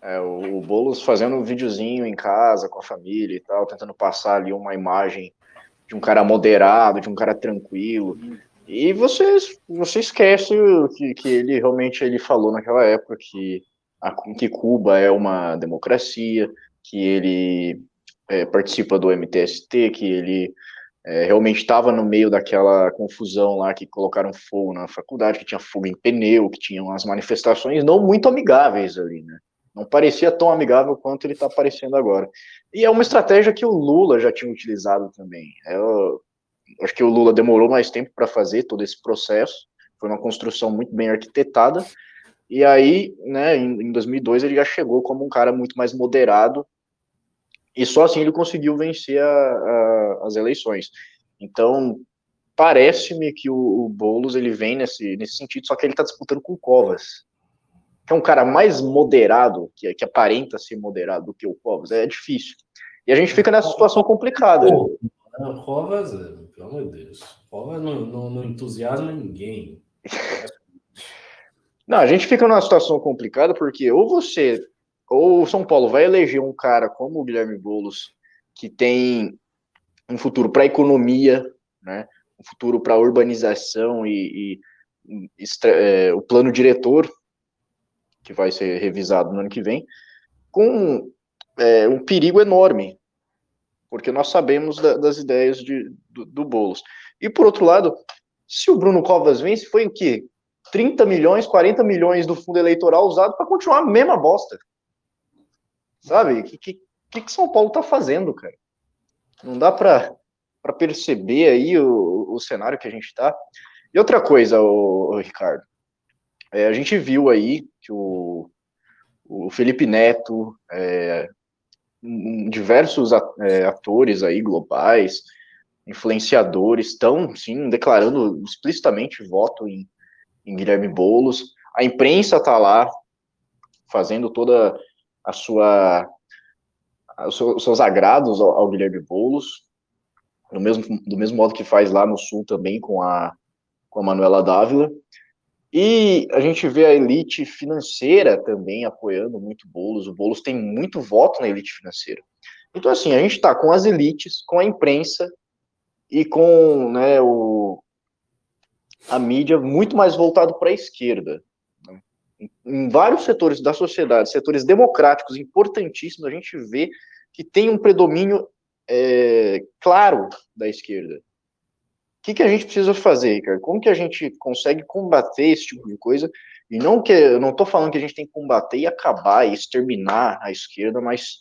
É, o, o Boulos fazendo um videozinho em casa com a família e tal, tentando passar ali uma imagem de um cara moderado, de um cara tranquilo. E você, você esquece que, que ele realmente ele falou naquela época que, a, que Cuba é uma democracia, que ele é, participa do MTST, que ele é, realmente estava no meio daquela confusão lá que colocaram fogo na faculdade, que tinha fogo em pneu, que tinham umas manifestações não muito amigáveis ali, né? Não parecia tão amigável quanto ele está aparecendo agora. E é uma estratégia que o Lula já tinha utilizado também. Eu, é acho que o Lula demorou mais tempo para fazer todo esse processo. Foi uma construção muito bem arquitetada. E aí, né, em, em 2002 ele já chegou como um cara muito mais moderado e só assim ele conseguiu vencer a, a, as eleições. Então, parece-me que o, o Boulos ele vem nesse, nesse sentido, só que ele está disputando com Covas, que é um cara mais moderado, que, que aparenta ser moderado do que o Covas. É difícil. E a gente fica nessa situação complicada. O Covas, pelo amor de Deus, Covas não, não, não entusiasma ninguém. Não, a gente fica numa situação complicada porque ou você ou o São Paulo vai eleger um cara como o Guilherme Boulos, que tem um futuro para a economia, né, um futuro para a urbanização e, e, é, o plano diretor, que vai ser revisado no ano que vem, com é, um perigo enorme, porque nós sabemos da, das ideias de, do, do Boulos. E por outro lado, se o Bruno Covas vence, foi o quê? 30 milhões, 40 milhões do fundo eleitoral usado para continuar a mesma bosta. Sabe? O que, que, que São Paulo tá fazendo, cara? Não dá para perceber aí o, o cenário que a gente tá. E outra coisa, o, o Ricardo, é, a gente viu aí que o, o Felipe Neto, é, diversos é, atores aí globais, influenciadores, estão, sim, declarando explicitamente voto em, em Guilherme Boulos. A imprensa está lá fazendo toda a sua, os seus agrados ao, ao Guilherme Boulos, do mesmo, do mesmo modo que faz lá no Sul também com a, com a Manuela Dávila. E a gente vê a elite financeira também apoiando muito Boulos. O Boulos tem muito voto na elite financeira. Então, assim, a gente está com as elites, com a imprensa e com né, o, a mídia muito mais voltado para a esquerda em vários setores da sociedade, setores democráticos importantíssimos, a gente vê que tem um predomínio é, claro da esquerda. O que, que a gente precisa fazer, Ricardo? Como que a gente consegue combater esse tipo de coisa? E não que eu não estou falando que a gente tem que combater e acabar e exterminar a esquerda, mas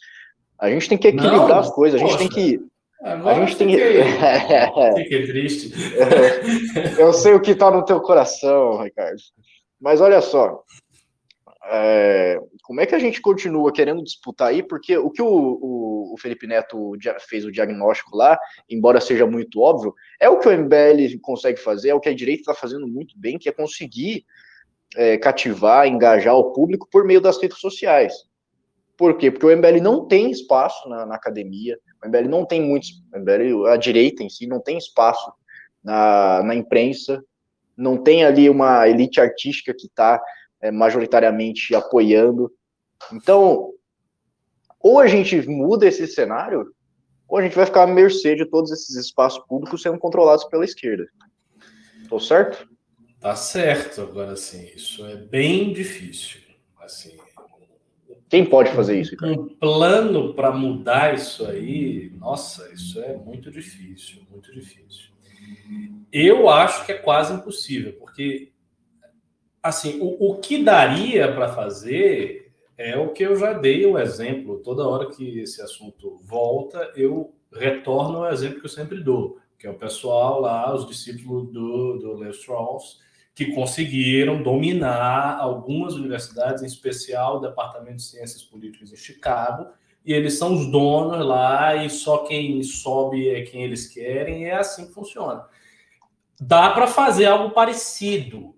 a gente tem que equilibrar não, as coisas, a gente tem que Agora a gente tem que. Fiquei triste. eu sei o que está no teu coração, Ricardo. Mas olha só, é, como é que a gente continua querendo disputar aí? Porque o que o, o, o, Felipe Neto fez o diagnóstico lá, embora seja muito óbvio, é o que o MBL consegue fazer, é o que a direita está fazendo muito bem, que é conseguir é, cativar, engajar o público por meio das redes sociais. Por quê? Porque o MBL não tem espaço na, na academia, o MBL não tem muitos, a direita em si não tem espaço na, na imprensa, não tem ali uma elite artística que está é, majoritariamente apoiando. Então, ou a gente muda esse cenário, ou a gente vai ficar à mercê de todos esses espaços públicos sendo controlados pela esquerda. Tô certo? Tá certo, agora sim, isso é bem difícil. Assim, quem pode fazer isso? Um plano para mudar isso aí, nossa, isso é muito difícil, muito difícil. Eu acho que é quase impossível, porque assim, o, o que daria para fazer é o que eu já dei o exemplo. Toda hora que esse assunto volta, eu retorno ao exemplo que eu sempre dou, que é o pessoal lá, os discípulos do, do Leo Strauss, que conseguiram dominar algumas universidades, em especial o Departamento de Ciências Políticas em Chicago, e eles são os donos lá e só quem sobe é quem eles querem, e é assim que funciona. Dá para fazer algo parecido.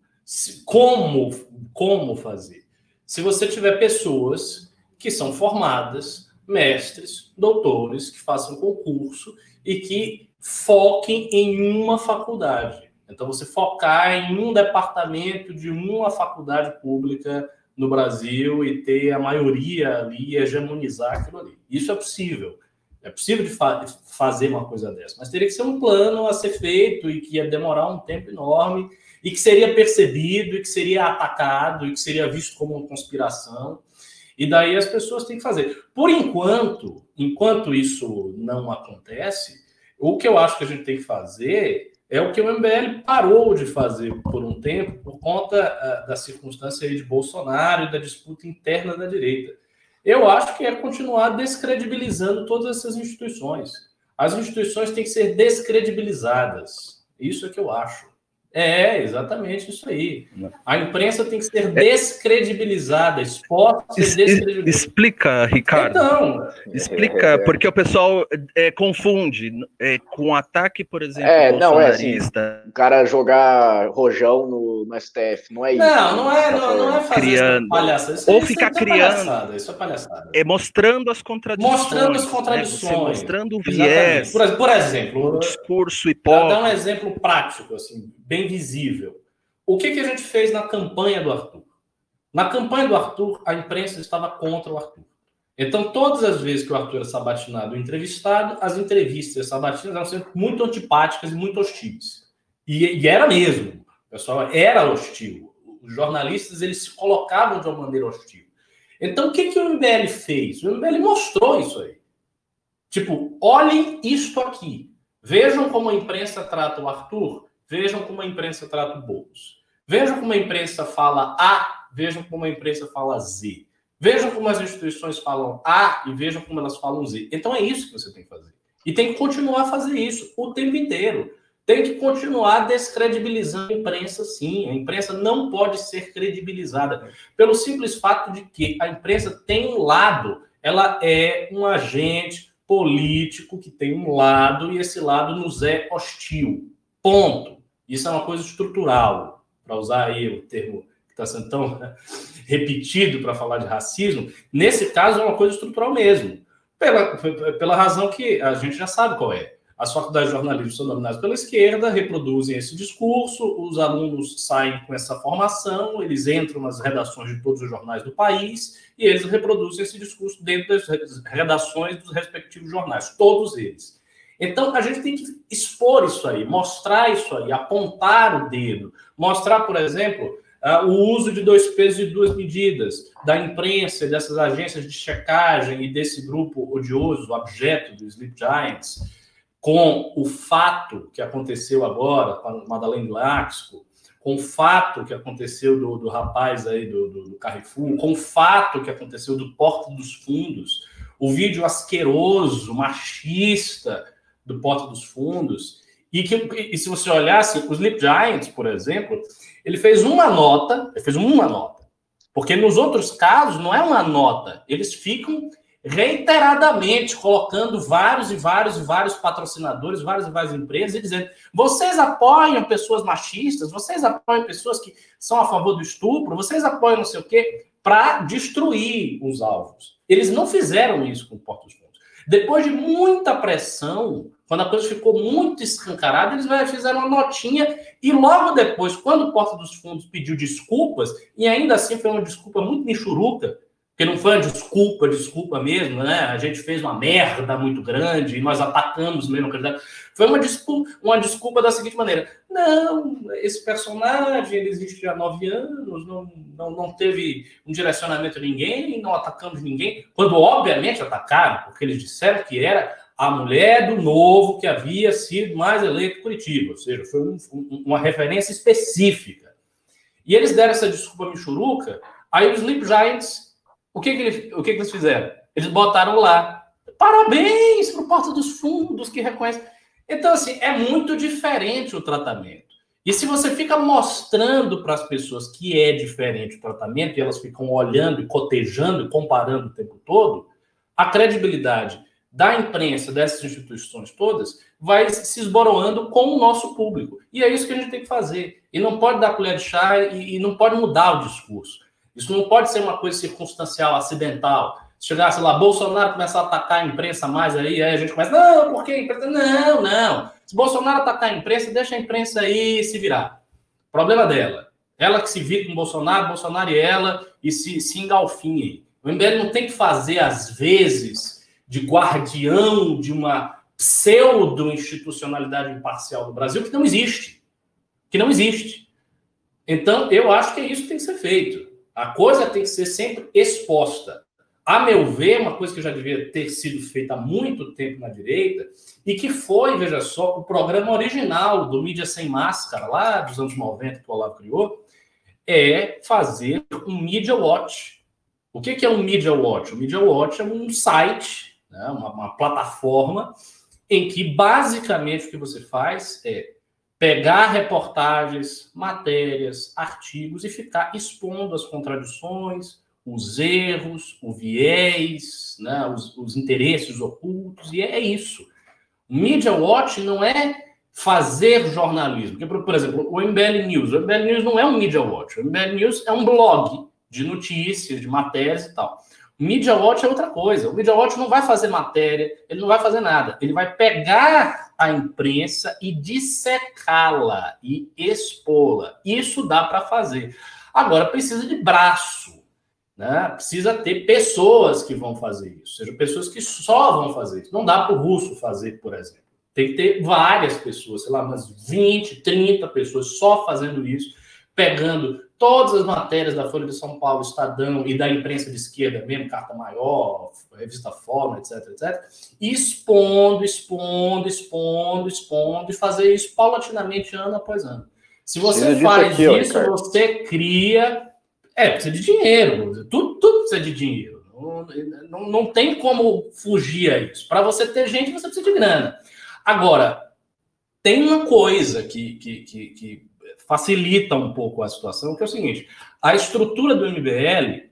Como, como fazer? Se você tiver pessoas que são formadas, mestres, doutores, que façam concurso e que foquem em uma faculdade. Então, você focar em um departamento de uma faculdade pública no Brasil e ter a maioria ali e hegemonizar aquilo ali. Isso é possível. É possível de fa fazer uma coisa dessa, mas teria que ser um plano a ser feito e que ia demorar um tempo enorme e que seria percebido e que seria atacado e que seria visto como uma conspiração. E daí as pessoas têm que fazer. Por enquanto, enquanto isso não acontece, o que eu acho que a gente tem que fazer é o que o MBL parou de fazer por um tempo por conta uh, da circunstância de Bolsonaro e da disputa interna da direita. Eu acho que é continuar descredibilizando todas essas instituições. As instituições têm que ser descredibilizadas. Isso é que eu acho. É, exatamente isso aí. A imprensa tem que ser é. descredibilizada, exposta es, descredibilizada. Explica, Ricardo. Então, explica, porque o pessoal é, confunde é, com ataque, por exemplo, é, não, é assim, o cara jogar rojão no, no STF, não é isso. Não, não é, não, não é fazer criando. palhaçada. Isso, Ou ficar isso é criando. Isso é palhaçada. É mostrando as contradições. Mostrando as contradições. Né? mostrando o viés. Por, por, exemplo, o discurso hipócrita. Dar um exemplo prático, assim, bem visível. O que, que a gente fez na campanha do Arthur? Na campanha do Arthur, a imprensa estava contra o Arthur. Então, todas as vezes que o Arthur era sabatinado ou entrevistado, as entrevistas sabatinas eram sempre muito antipáticas e muito hostis. E, e, era mesmo. O pessoal era hostil. Os jornalistas eles se colocavam de uma maneira hostil. Então, o que, que o MBL fez? O MBL mostrou isso aí. Tipo, olhem isto aqui. Vejam como a imprensa trata o Arthur Vejam como a imprensa trata o Boulos. Vejam como a imprensa fala A, vejam como a imprensa fala Z. Vejam como as instituições falam A e vejam como elas falam Z. Então é isso que você tem que fazer. E tem que continuar a fazer isso o tempo inteiro. Tem que continuar descredibilizando a imprensa, sim. A imprensa não pode ser credibilizada pelo simples fato de que a imprensa tem um lado, ela é um agente político que tem um lado e esse lado nos é hostil. Ponto. Isso é uma coisa estrutural, para usar aí o termo que está sendo tão repetido para falar de racismo. Nesse caso, é uma coisa estrutural mesmo, pela, pela razão que a gente já sabe qual é. As faculdades de jornalismo são dominadas pela esquerda, reproduzem esse discurso, os alunos saem com essa formação, eles entram nas redações de todos os jornais do país e eles reproduzem esse discurso dentro das redações dos respectivos jornais, todos eles. Então, a gente tem que expor isso aí, mostrar isso aí, apontar o dedo, mostrar, por exemplo, uh, o uso de dois pesos e duas medidas da imprensa, dessas agências de checagem e desse grupo odioso, objeto do Sleep Giants, com o fato que aconteceu agora com a Madeleine Laxco, com o fato que aconteceu do, do rapaz aí do, do, do Carrefour, com o fato que aconteceu do Porto dos Fundos, o vídeo asqueroso, machista, do Porta dos Fundos, e que e se você olhasse, o Sleep Giants, por exemplo, ele fez uma nota, ele fez uma nota, porque nos outros casos não é uma nota, eles ficam reiteradamente colocando vários e vários e vários patrocinadores, várias e várias empresas e dizendo: vocês apoiam pessoas machistas, vocês apoiam pessoas que são a favor do estupro, vocês apoiam não sei o quê, para destruir os alvos. Eles não fizeram isso com o Porto dos Fundos. Depois de muita pressão, quando a coisa ficou muito escancarada, eles fizeram uma notinha e logo depois, quando o Porta dos Fundos pediu desculpas, e ainda assim foi uma desculpa muito michuruca, porque não foi uma desculpa, desculpa mesmo, né? A gente fez uma merda muito grande e nós atacamos mesmo candidato. Foi uma desculpa, uma desculpa da seguinte maneira: não, esse personagem ele existe há nove anos, não, não, não teve um direcionamento a ninguém, não atacamos ninguém, quando obviamente atacaram, porque eles disseram que era a mulher do novo que havia sido mais eleito Curitiba, ou seja, foi um, um, uma referência específica. E eles deram essa desculpa michuruca, aí os Sleep Giants o que, que, eles, o que, que eles fizeram? Eles botaram lá Parabéns para o Porta dos Fundos que reconhece. Então, assim, é muito diferente o tratamento. E se você fica mostrando para as pessoas que é diferente o tratamento e elas ficam olhando e cotejando comparando o tempo todo, a credibilidade da imprensa, dessas instituições todas, vai se esboroando com o nosso público. E é isso que a gente tem que fazer. E não pode dar colher de chá e, e não pode mudar o discurso. Isso não pode ser uma coisa circunstancial, acidental. Se chegasse lá, Bolsonaro começar a atacar a imprensa mais aí, aí a gente começa, não, por que a imprensa? Não, não. Se Bolsonaro atacar a imprensa, deixa a imprensa aí se virar. Problema dela. Ela que se vira com Bolsonaro, Bolsonaro e ela, e se, se engalfinhe. O MBL não tem que fazer, às vezes, de guardião de uma pseudo-institucionalidade imparcial do Brasil, que não existe. Que não existe. Então, eu acho que isso tem que ser feito. A coisa tem que ser sempre exposta. A meu ver, uma coisa que já devia ter sido feita há muito tempo na direita, e que foi, veja só, o programa original do Mídia Sem Máscara, lá dos anos 90, que o Olavo criou, é fazer um Media Watch. O que é um Media Watch? O Media Watch é um site, né, uma, uma plataforma, em que basicamente o que você faz é pegar reportagens, matérias, artigos e ficar expondo as contradições, os erros, o viés, né, os, os interesses ocultos, e é isso. Media Watch não é fazer jornalismo. Porque, por exemplo, o MBL News. O MBL News não é um Media Watch. O MBL News é um blog de notícias, de matérias e tal. Media Watch é outra coisa. O Media Watch não vai fazer matéria, ele não vai fazer nada. Ele vai pegar a imprensa e dissecá-la e expô-la. Isso dá para fazer. Agora, precisa de braço. Né? Precisa ter pessoas que vão fazer isso, seja pessoas que só vão fazer isso. Não dá para o russo fazer, por exemplo. Tem que ter várias pessoas, sei lá, umas 20, 30 pessoas só fazendo isso, pegando todas as matérias da Folha de São Paulo, Estadão e da imprensa de esquerda mesmo, Carta Maior, Revista Fórmula, etc, etc, expondo, expondo, expondo, expondo, e fazer isso paulatinamente ano após ano. Se você faz aqui, isso, ó, você cria é, precisa de dinheiro. Tudo, tudo precisa de dinheiro. Não, não, não tem como fugir a isso. Para você ter gente, você precisa de grana. Agora, tem uma coisa que, que, que, que facilita um pouco a situação, que é o seguinte: a estrutura do MBL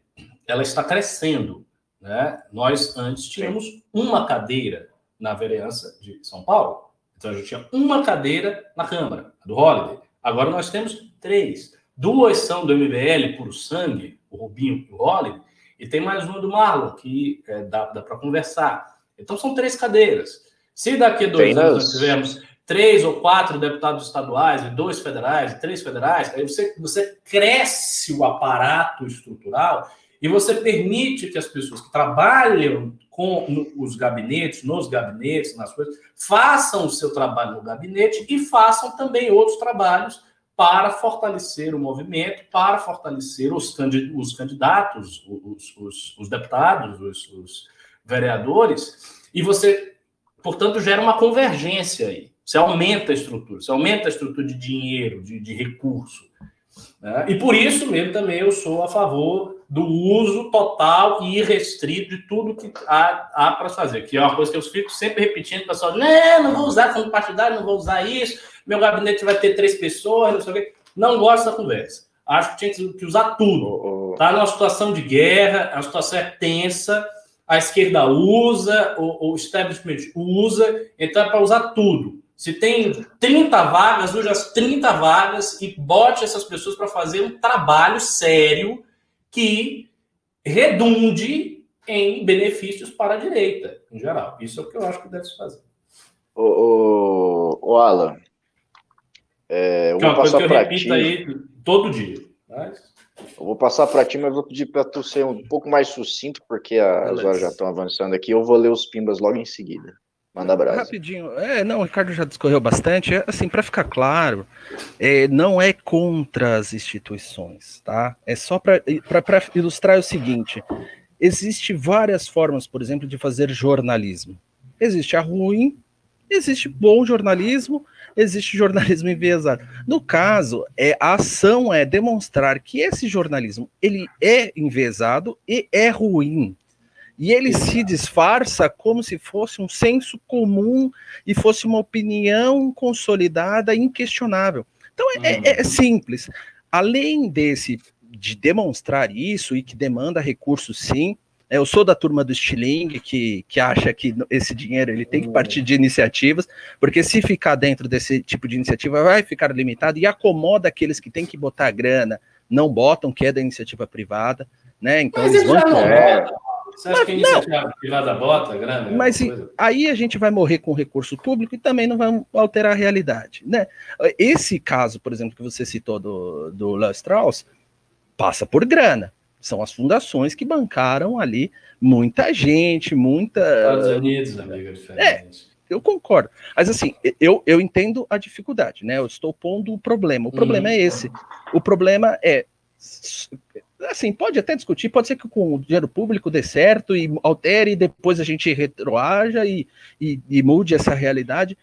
ela está crescendo. Né? Nós antes tínhamos uma cadeira na vereança de São Paulo. Então a gente tinha uma cadeira na Câmara, do Holiday. Agora nós temos três. Duas são do MBL, por sangue, o Rubinho e o Holly, e tem mais uma do Marlon, que é, dá, dá para conversar. Então são três cadeiras. Se daqui a dois anos nós tivermos três ou quatro deputados estaduais, e dois federais, e três federais, aí você, você cresce o aparato estrutural e você permite que as pessoas que trabalham com os gabinetes, nos gabinetes, nas coisas, façam o seu trabalho no gabinete e façam também outros trabalhos para fortalecer o movimento, para fortalecer os, candidatos, os, os, os deputados, os, os, vereadores, e você, portanto, gera uma convergência aí. Você aumenta a estrutura, você aumenta a estrutura de dinheiro, de, de recurso. Né? E por isso mesmo também eu sou a favor do uso total e irrestrito de tudo que há, há para fazer, que é uma coisa que eu fico sempre repetindo, o pessoal, não, não vou usar fundo partidário, não vou usar isso, meu gabinete vai ter três pessoas, não sei o quê. Não gosto da conversa. Acho que tinha que usar tudo. Está numa situação de guerra, a situação é tensa, a esquerda usa, o, o establishment usa, então é para usar tudo. Se tem 30 vagas, use as 30 vagas e bote essas pessoas para fazer um trabalho sério que redunde em benefícios para a direita, em geral. Isso é o que eu acho que deve se fazer. O, o, Alan, é, eu que eu repito ti. aí todo dia. Mas... Eu vou passar para ti, mas vou pedir para tu ser um pouco mais sucinto, porque as horas já estão avançando aqui. Eu vou ler os pimbas logo em seguida. Manda abraço. Rapidinho. É, não, o Ricardo já discorreu bastante. É, assim, para ficar claro, é, não é contra as instituições, tá? É só para ilustrar o seguinte: existe várias formas, por exemplo, de fazer jornalismo. Existe a ruim, existe bom jornalismo existe jornalismo enviesado. No caso, é, a ação é demonstrar que esse jornalismo ele é enviesado e é ruim. E ele se disfarça como se fosse um senso comum e fosse uma opinião consolidada e inquestionável. Então é, é, é simples. Além desse de demonstrar isso e que demanda recursos sim, eu sou da turma do Stiling, que, que acha que esse dinheiro ele tem que partir de iniciativas, porque se ficar dentro desse tipo de iniciativa, vai ficar limitado e acomoda aqueles que têm que botar grana, não botam, que é da iniciativa privada, né? Então Mas eles vão. É. Você acha mas, que a iniciativa não. privada bota grana? Mas aí a gente vai morrer com recurso público e também não vai alterar a realidade, né? Esse caso, por exemplo, que você citou do, do Léo Strauss, passa por grana são as fundações que bancaram ali muita gente, muita. Estados Unidos, amigo, é, eu concordo. Mas assim, eu, eu entendo a dificuldade, né? Eu estou pondo o problema. O problema uhum. é esse. O problema é. Assim, pode até discutir, pode ser que com o dinheiro público dê certo e altere, e depois a gente retroaja e, e, e mude essa realidade.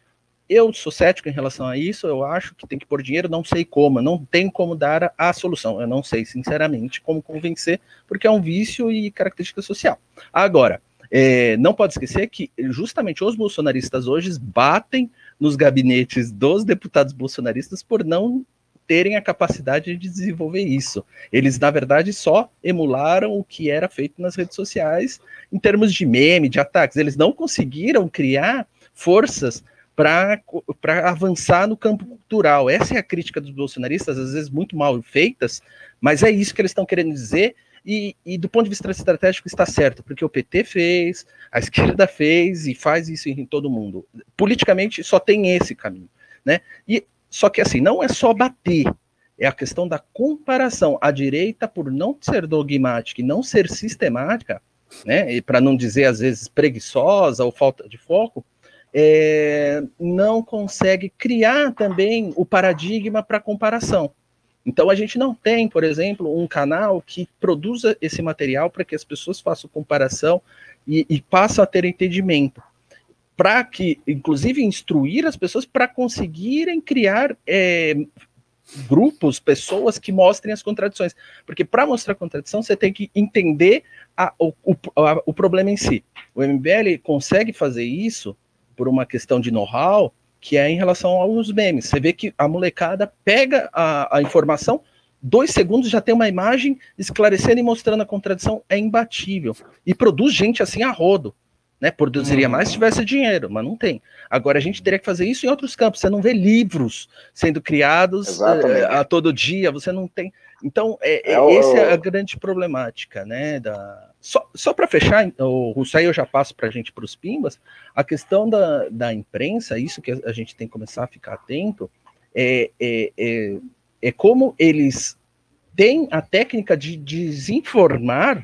Eu sou cético em relação a isso, eu acho que tem que pôr dinheiro, não sei como, não tem como dar a, solução. Eu não sei, sinceramente, como convencer, porque é um vício e característica social. Agora, é, não pode esquecer que justamente os bolsonaristas hoje batem nos gabinetes dos deputados bolsonaristas por não terem a capacidade de desenvolver isso. Eles, na verdade, só emularam o que era feito nas redes sociais em termos de meme, de ataques. Eles não conseguiram criar forças para avançar no campo cultural. Essa é a crítica dos bolsonaristas, às vezes muito mal feitas, mas é isso que eles estão querendo dizer. E, e, do ponto de vista estratégico está certo, porque o PT fez, a esquerda fez e faz isso em todo mundo. Politicamente só tem esse caminho, né? E só que assim não é só bater, é a questão da comparação. A direita, por não ser dogmática e não ser sistemática, né? E para não dizer às vezes preguiçosa ou falta de foco, é, não consegue criar também o paradigma para comparação. Então a gente não tem, por exemplo, um canal que produza esse material para que as pessoas façam comparação e, e passem a ter entendimento. Para que, inclusive, instruir as pessoas para conseguirem criar é, grupos, pessoas que mostrem as contradições. Porque para mostrar contradição, você tem que entender a, o, a, o problema em si. O MBL consegue fazer isso por uma questão de know-how, que é em relação aos memes. Você vê que a molecada pega a, a informação, dois segundos já tem uma imagem esclarecendo e mostrando a contradição, é imbatível. E produz gente assim a rodo. Né, produziria mais se tivesse dinheiro, mas não tem. Agora a gente teria que fazer isso em outros campos. Você não vê livros sendo criados é, a todo dia, você não tem. Então, é, é, é essa é a grande problemática, né? Da... Só, só para fechar, o Russo eu já passo para a gente para os Pimbas, a questão da, da imprensa, isso que a gente tem que começar a ficar atento, é, é, é, é como eles têm a técnica de desinformar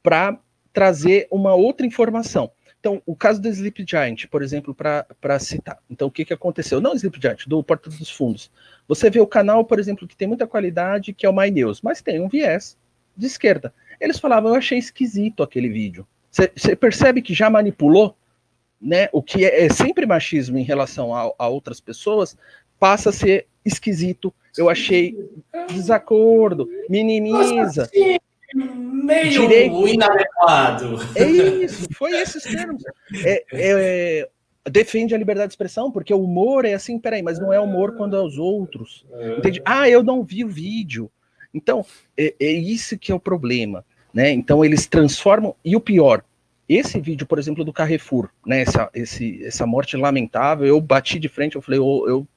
para trazer uma outra informação. Então, o caso do Sleep Giant, por exemplo, para citar. Então, o que, que aconteceu? Não Sleep Giant, do Porta dos Fundos. Você vê o canal, por exemplo, que tem muita qualidade, que é o My News, mas tem um viés de esquerda. Eles falavam, eu achei esquisito aquele vídeo. Você percebe que já manipulou, né? O que é, é sempre machismo em relação a, a, outras pessoas passa a ser esquisito. Eu achei desacordo, minimiza. Nossa, meio direito. inadequado. É isso, foi esses termos. É, é, defende a liberdade de expressão, porque o humor é assim, peraí, mas não é humor quando é os outros. Entende? Ah, eu não vi o vídeo. Então, é, é isso que é o problema. Né? Então, eles transformam. E o pior, esse vídeo, por exemplo, do Carrefour, né? Essa, esse, essa morte lamentável, eu bati de frente, eu falei, eu, eu,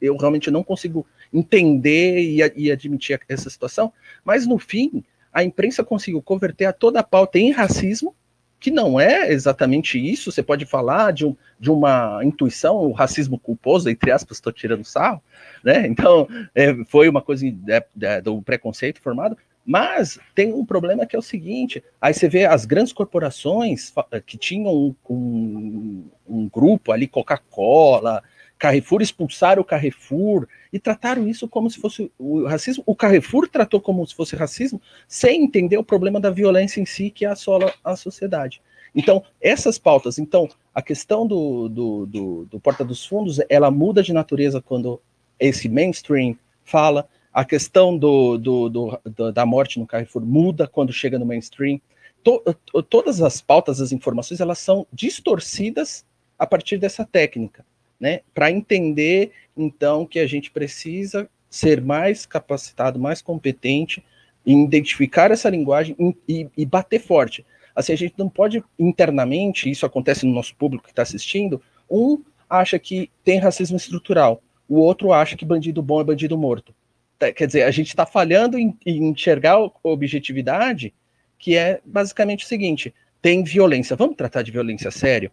eu realmente não consigo entender e, e admitir essa situação, mas no fim, a imprensa conseguiu converter a toda a pauta em racismo, que não é exatamente isso, você pode falar de, um, de uma intuição, o racismo culposo, entre aspas, estou tirando sarro, né? Então, é, foi uma coisa é, é, do preconceito formado, mas tem um problema que é o seguinte: aí você vê as grandes corporações que tinham um, um, um grupo ali, Coca-Cola, Carrefour expulsaram o Carrefour e trataram isso como se fosse o racismo. O Carrefour tratou como se fosse racismo sem entender o problema da violência em si que assola a sociedade. Então, essas pautas, então, a questão do, do, do, do Porta dos Fundos, ela muda de natureza quando esse mainstream fala, a questão do, do, do, da morte no Carrefour muda quando chega no mainstream. to, todas as pautas, as informações, elas são distorcidas a partir dessa técnica, né? Para entender, então, que a gente precisa ser mais capacitado, mais competente em identificar essa linguagem e, e bater forte. Assim, a gente não pode internamente, isso acontece no nosso público que está assistindo, um acha que tem racismo estrutural, o outro acha que bandido bom é bandido morto. Tá, quer dizer, a gente está falhando em, em enxergar a objetividade, que é basicamente o seguinte: tem violência, vamos tratar de violência sério?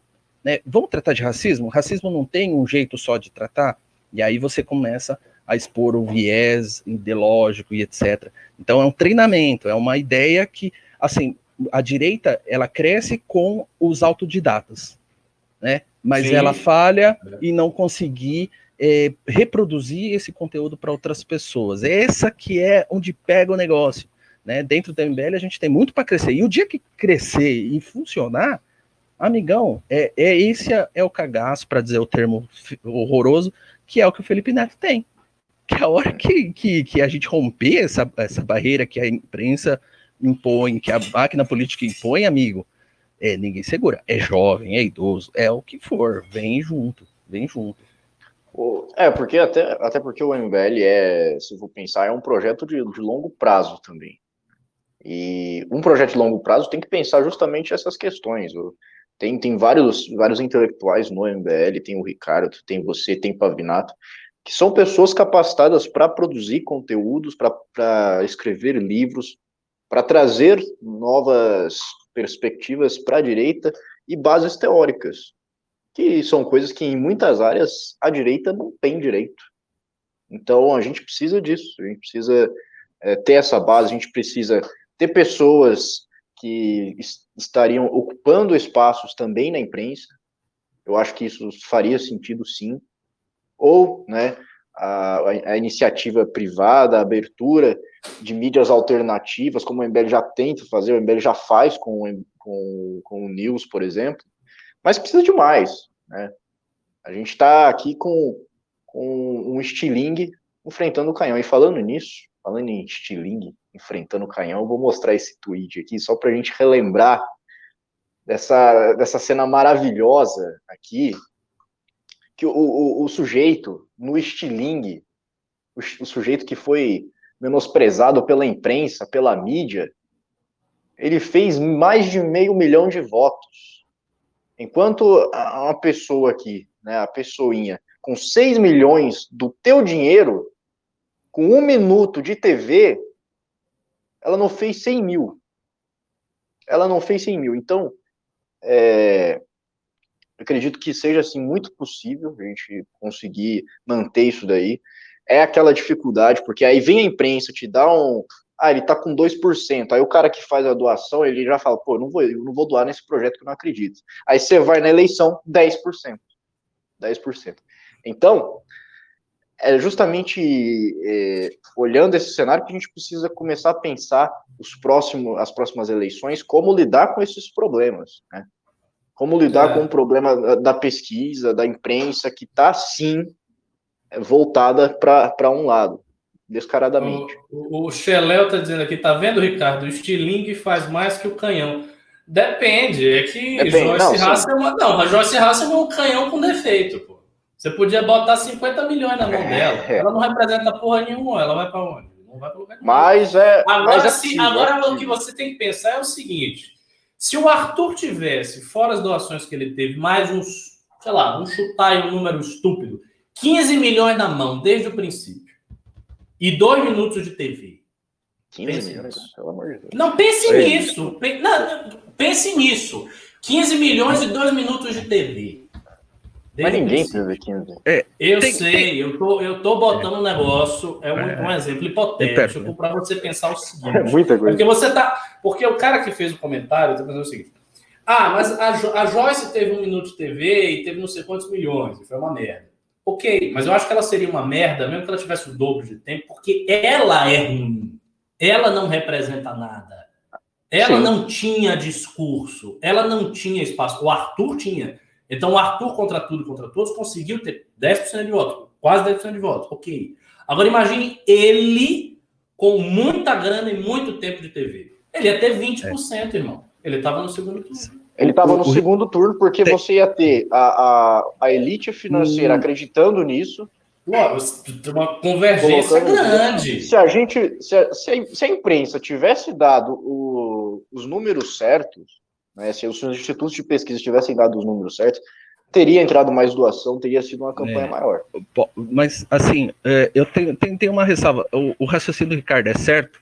Né? Vamos tratar de racismo? Racismo não tem um jeito só de tratar? E aí você começa a expor o viés ideológico e etc. Então é um treinamento, é uma ideia que, assim, a direita ela cresce com os autodidatas, né? Mas Sim. ela falha é. em não conseguir é, reproduzir esse conteúdo para outras pessoas. Essa que é onde pega o negócio. Né? Dentro do MBL a gente tem muito para crescer. E o dia que crescer e funcionar, amigão, é, é esse é, é o cagaço, para dizer o termo horroroso, que é o que o Felipe Neto tem. Que a hora que, que, que a gente romper essa, essa barreira que a imprensa impõe, que a máquina política impõe, amigo, é, ninguém segura. É jovem, é idoso, é o que for, vem junto, vem junto. É, porque até, até porque o MBL é, se for pensar, é um projeto de, de longo prazo também. E um projeto de longo prazo tem que pensar justamente essas questões. Tem, tem vários, vários intelectuais no MBL, tem o Ricardo, tem você, tem Pavinato, que são pessoas capacitadas para produzir conteúdos, para escrever livros, para trazer novas perspectivas para a direita e bases teóricas que são coisas que em muitas áreas a direita não tem direito. Então a gente precisa disso, a gente precisa é, ter essa base, a gente precisa ter pessoas que estariam ocupando espaços também na imprensa. Eu acho que isso faria sentido sim. Ou, né, a, a iniciativa privada, a abertura de mídias alternativas, como o MBL já tenta fazer, o MBL já faz com, com, com o News, por exemplo, mas precisa de mais. Né? A gente está aqui com, com um estilingue enfrentando o canhão. E falando nisso, falando em estilingue enfrentando o canhão, eu vou mostrar esse tweet aqui só para a gente relembrar dessa, dessa cena maravilhosa aqui, que o, o, o sujeito no estilingue, o, o sujeito que foi menosprezado pela imprensa, pela mídia, ele fez mais de meio milhão de votos. Enquanto uma pessoa aqui, né, a pessoinha, com 6 milhões do teu dinheiro, com um minuto de TV, ela não fez 100 mil. Ela não fez 100 mil. Então, é, acredito que seja assim muito possível a gente conseguir manter isso daí. É aquela dificuldade, porque aí vem a imprensa, te dá um, ah, ele tá com 2%. Aí o cara que faz a doação, ele já fala, pô, não vou, eu não vou doar nesse projeto que eu não acredito. Aí você vai na eleição, 10%. 10%. Então, é justamente é, olhando esse cenário que a gente precisa começar a pensar os próximos, as próximas eleições, como lidar com esses problemas, né? Como lidar é. com o problema da pesquisa, da imprensa, que está, sim, voltada para um lado descaradamente. O, o, o Cheléu tá dizendo aqui, tá vendo, Ricardo? O estilingue faz mais que o canhão. Depende, é que Depende. Joyce. Não, a Joyce Hasselman é um canhão com defeito, pô. Você podia botar 50 milhões na mão é. dela. Ela não representa porra nenhuma, ela vai para onde? Não vai para lugar nenhum. Mas é. Agora, mas é se, agora é o que você tem que pensar é o seguinte: se o Arthur tivesse, fora as doações que ele teve, mais uns, sei lá, vamos chutar aí um número estúpido, 15 milhões na mão desde o princípio e dois minutos de TV. 15 pense milhões, nisso. pelo amor de Deus. Não, pense Oi. nisso. Não, pense nisso. 15 milhões e dois minutos de TV. Mas ninguém precisa ver 15. É, eu tem, sei, tem... eu, tô, eu tô botando um negócio, é um, é, um exemplo hipotético para você pensar o seguinte. É muita coisa. Porque você tá. Porque o cara que fez o comentário está pensando o seguinte. Ah, mas a, a Joyce teve um minuto de TV e teve não sei quantos milhões, e foi uma merda. Ok, mas eu acho que ela seria uma merda, mesmo que ela tivesse o dobro de tempo, porque ela é ruim. Ela não representa nada. Ela Sim. não tinha discurso. Ela não tinha espaço. O Arthur tinha. Então, o Arthur, contra tudo e contra todos, conseguiu ter 10% de voto. Quase 10% de voto. Ok. Agora, imagine ele com muita grana e muito tempo de TV. Ele ia ter 20%, é. irmão. Ele estava no segundo turno. Ele estava no segundo turno porque tem... você ia ter a, a, a elite financeira hum. acreditando nisso. uma convergência grande. Se a gente, se a, se a, se a imprensa tivesse dado o, os números certos, né, se os institutos de pesquisa tivessem dado os números certos, teria entrado mais doação, teria sido uma campanha é, maior. Mas, assim, é, eu tenho, tenho, tenho, uma ressalva. O, o raciocínio do Ricardo é certo,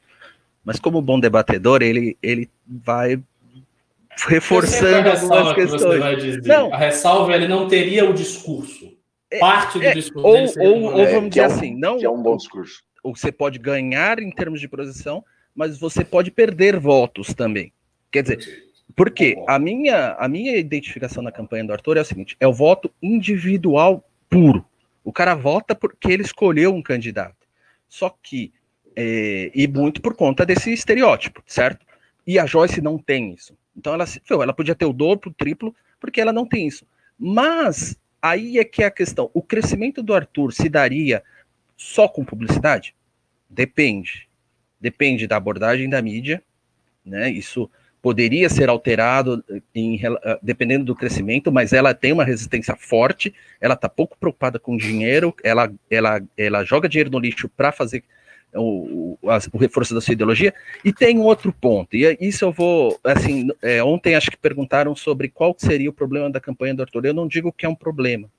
mas como bom debatedor, ele, ele vai reforçando algumas questões. Que não. A ressalva ele não teria o discurso. É, Parte do é, discurso. Ou, ou, ou vamos dizer é um, assim, não. Que é um bom discurso. Ou você pode ganhar em termos de posição, mas você pode perder votos também. Quer dizer, porque a minha, a minha identificação na campanha do Arthur é o seguinte: é o voto individual puro. O cara vota porque ele escolheu um candidato. Só que, é, e muito por conta desse estereótipo, certo? E a Joyce não tem isso. Então ela se ela podia ter o dobro, o triplo, porque ela não tem isso. Mas aí é que é a questão. O crescimento do Arthur se daria só com publicidade? Depende. Depende da abordagem da mídia, né? Isso poderia ser alterado em, dependendo do crescimento, mas ela tem uma resistência forte, ela está pouco preocupada com dinheiro, ela, ela, ela joga dinheiro no lixo para fazer o, o, o, reforço da sua ideologia. E tem outro ponto, e é, isso eu vou, assim, é, ontem acho que perguntaram sobre qual seria o problema da campanha do Arthur. Eu não digo que é um problema,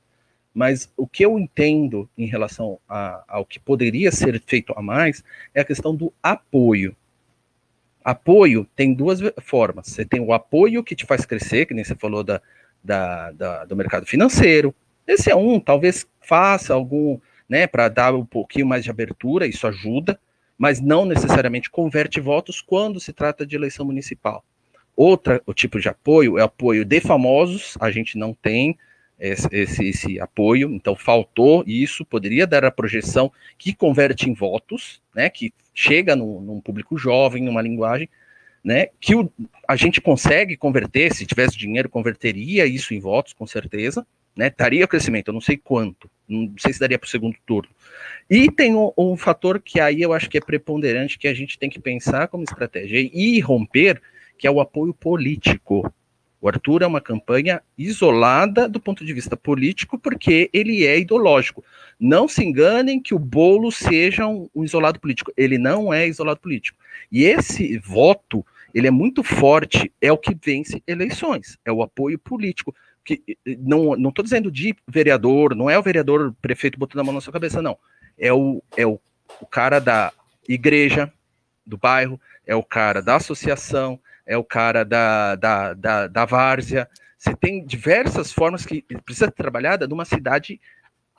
mas o que eu entendo em relação a, ao que poderia ser feito a mais é a questão do apoio. Apoio tem duas formas. Você tem o apoio que te faz crescer, que nem você falou da, da, da do mercado financeiro. Esse é um, talvez faça algum né, para dar um pouquinho mais de abertura, isso ajuda, mas não necessariamente converte votos quando se trata de eleição municipal. Outra, o tipo de apoio é apoio de famosos, a gente não tem esse, esse, esse, apoio, então faltou isso, poderia dar a projeção que converte em votos, né, que chega no, num público jovem, numa linguagem, né, que o, a gente consegue converter, se tivesse dinheiro, converteria isso em votos, com certeza, né, daria crescimento, eu não sei quanto, não sei se daria para o segundo turno. E tem um, um, fator que aí eu acho que é preponderante, que a gente tem que pensar como estratégia e romper, que é o apoio político. O Arthur é uma campanha isolada do ponto de vista político, porque ele é ideológico. Não se enganem que o bolo seja um, um isolado político. Ele não é isolado político. E esse voto, ele é muito forte, é o que vence eleições, é o apoio político que não não estou dizendo de vereador, não é o vereador prefeito botando a mão na sua cabeça, não. É o, é o, o cara da igreja, do bairro, é o cara da associação, é o cara da, da, da, da várzea. Você tem diversas formas que precisa ser trabalhada numa cidade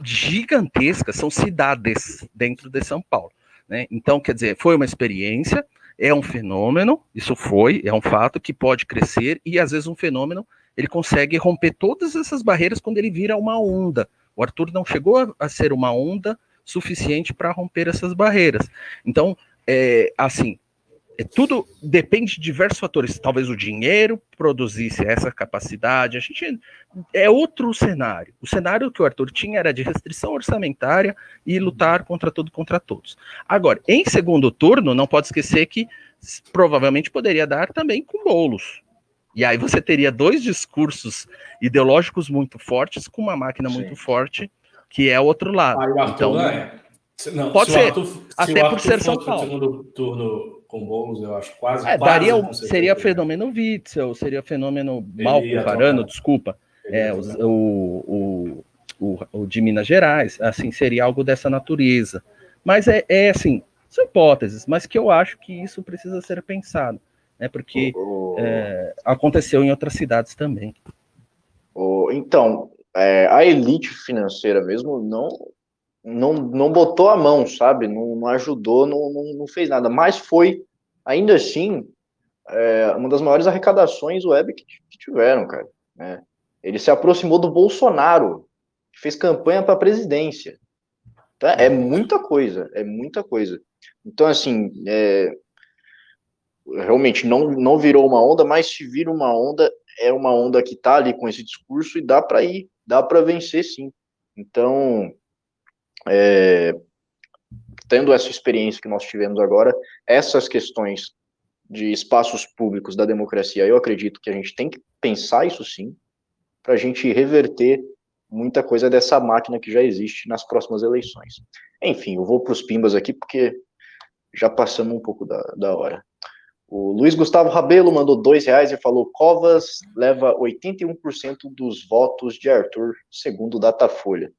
gigantesca, são cidades dentro de São Paulo. Né? Então, quer dizer, foi uma experiência, é um fenômeno, isso foi, é um fato que pode crescer, e às vezes um fenômeno ele consegue romper todas essas barreiras quando ele vira uma onda. O Arthur não chegou a, ser uma onda suficiente para romper essas barreiras. Então, é, assim, é, tudo depende de diversos fatores. Talvez o dinheiro produzisse essa capacidade. A gente é outro cenário. O cenário que o Arthur tinha era de restrição orçamentária e lutar contra tudo contra todos. Agora, em segundo turno, não pode esquecer que provavelmente poderia dar também com bolos. E aí você teria dois discursos ideológicos muito fortes com uma máquina Sim. muito forte, que é o outro lado. Aí então, Não, pode ser, Arthur, até por ser São Paulo. segundo turno com bolos, eu acho quase. É, quase daria, seria fenômeno Witzel, seria fenômeno mal comparando, desculpa, é, o, o, o, o, de Minas Gerais, assim, seria algo dessa natureza. Mas é, é assim, são hipóteses, mas que eu acho que isso precisa ser pensado né? Porque oh, é, aconteceu em outras cidades também. Oh, então, é, a elite financeira mesmo não, não, não botou a mão, sabe? Não, não ajudou, não, não, não, fez nada. Mas foi, ainda assim, é, uma das maiores arrecadações web que, que tiveram, cara. Né? Ele se aproximou do Bolsonaro, que fez campanha para a presidência. Tá? É muita coisa, é muita coisa. Então, assim, é, realmente não, não virou uma onda, mas se vira uma onda, é uma onda que está ali com esse discurso e dá para ir, dá para vencer sim. Então, é, tendo essa experiência que nós tivemos agora, essas questões de espaços públicos da democracia, eu acredito que a gente tem que pensar isso sim, para a gente reverter muita coisa dessa máquina que já existe nas próximas eleições. Enfim, eu vou para os pimbas aqui, porque já passamos um pouco da, da hora. O Luiz Gustavo Rabelo mandou dois reais e falou: Covas leva 81% dos votos de Arthur, segundo Datafolha.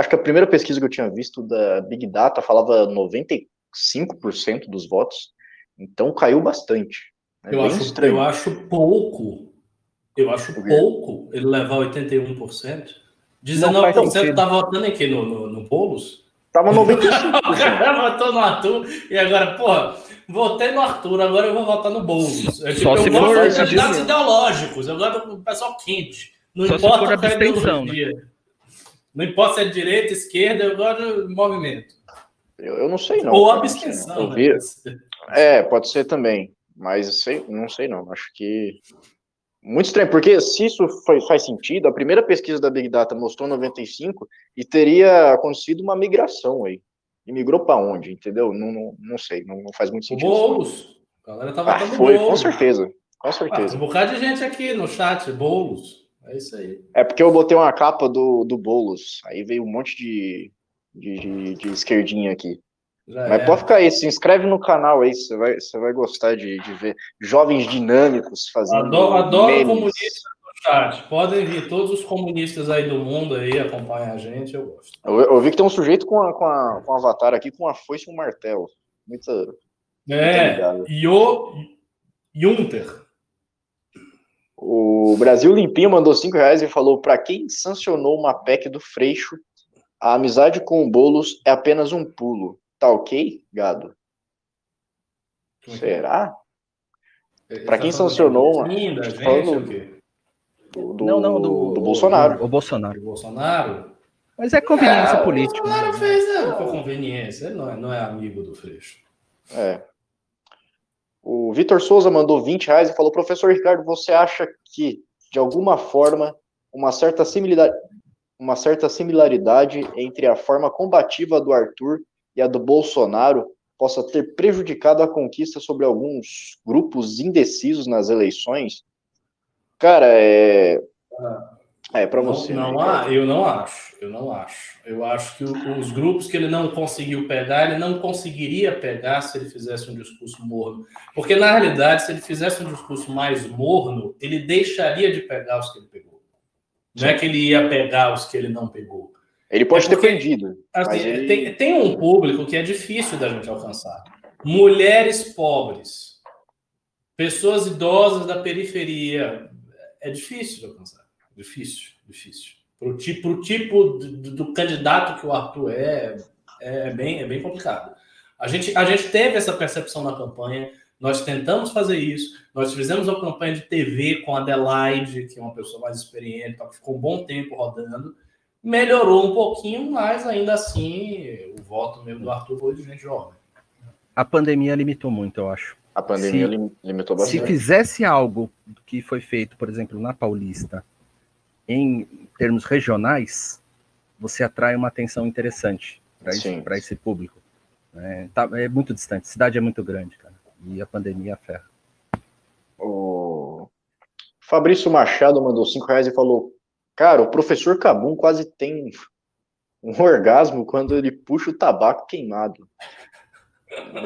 Acho que a primeira pesquisa que eu tinha visto da Big Data falava 95% dos votos, então caiu bastante. É eu, acho, eu acho pouco. Eu acho pouco ele levar 81%. 19% tá votando em quê? No, no, no Boulos? Tava 95%. o cara votou no Arthur e agora, porra, votei no Arthur, agora eu vou votar no Boulos. É, tipo, Só eu se for candidatos ideológicos, eu gosto do pessoal quente. Não Só importa se for a ideologia. Né? Não importa se é direita, esquerda, eu gosto do movimento. Eu, eu não sei não. Ou abstenção, né? É, pode ser também. Mas sei, não sei não. Acho que muito estranho, porque se isso faz sentido, a primeira pesquisa da Big Data mostrou 95 e teria acontecido uma migração aí. E migrou para onde, entendeu? Não, não, não sei, não, não, faz muito sentido. Boulos. A galera tá ah, foi, com certeza. Com certeza. Ah, um bocado de gente aqui no chat, Boulos. É isso aí. É porque eu botei uma capa do, do Boulos. Aí veio um monte de, de, de, de esquerdinha aqui. Já Mas é. pode ficar aí, se inscreve no canal aí, você vai, você vai gostar de, de ver jovens dinâmicos fazendo. Adoro, adoro comunistas no chat. Podem vir todos os comunistas aí do mundo aí acompanhar a gente, eu gosto. Eu, eu vi que tem um sujeito com, a, com, a, com um avatar aqui com uma foice e um martelo. Muita. É, e o Junter. O Brasil Limpinho mandou 5 reais e falou: para quem sancionou uma PEC do Freixo, a amizade com o Boulos é apenas um pulo. Tá ok, gado? Será? Para quem sancionou uma. Falando do, do, não, não, do, do Bolsonaro. O Bolsonaro. O Bolsonaro. Mas é conveniência é, política. O Bolsonaro fez, né? Por conveniência. Ele não é, não é amigo do Freixo. É. O Vitor Souza mandou 20 reais e falou: Professor Ricardo, você acha que, de alguma forma, uma certa similaridade, uma certa similaridade entre a forma combativa do Arthur e a do Bolsonaro possa ter prejudicado a conquista sobre alguns grupos indecisos nas eleições? Cara, é. É, para você. Não, não há, eu não acho, eu não acho. Eu acho que os grupos que ele não conseguiu pegar, ele não conseguiria pegar se ele fizesse um discurso morno. Porque, na realidade, se ele fizesse um discurso mais morno, ele deixaria de pegar os que ele pegou. Não é que ele ia pegar os que ele não pegou. Ele pode é porque, ter perdido. Assim, ele... tem, tem um público que é difícil da gente alcançar. Mulheres pobres, pessoas idosas da periferia. É difícil de alcançar. Difícil, difícil. Para o tipo, tipo do, do, candidato que o Arthur é, é bem, é bem complicado. A gente, a gente teve essa percepção na campanha, nós tentamos fazer isso, nós fizemos uma campanha de TV com a Adelaide, que é uma pessoa mais experiente, que ficou um bom tempo rodando, melhorou um pouquinho, mas ainda assim o voto mesmo do Arthur foi de gente jovem. A pandemia limitou muito, eu acho. A pandemia se, limitou bastante. Se fizesse algo que foi feito, por exemplo, na Paulista, em termos regionais, você atrai uma atenção interessante para esse, esse público. É, tá, é muito distante, a cidade é muito grande, cara. E a pandemia ferra. O Fabrício Machado mandou cinco reais e falou: Cara, o professor Cabum quase tem um orgasmo quando ele puxa o tabaco queimado.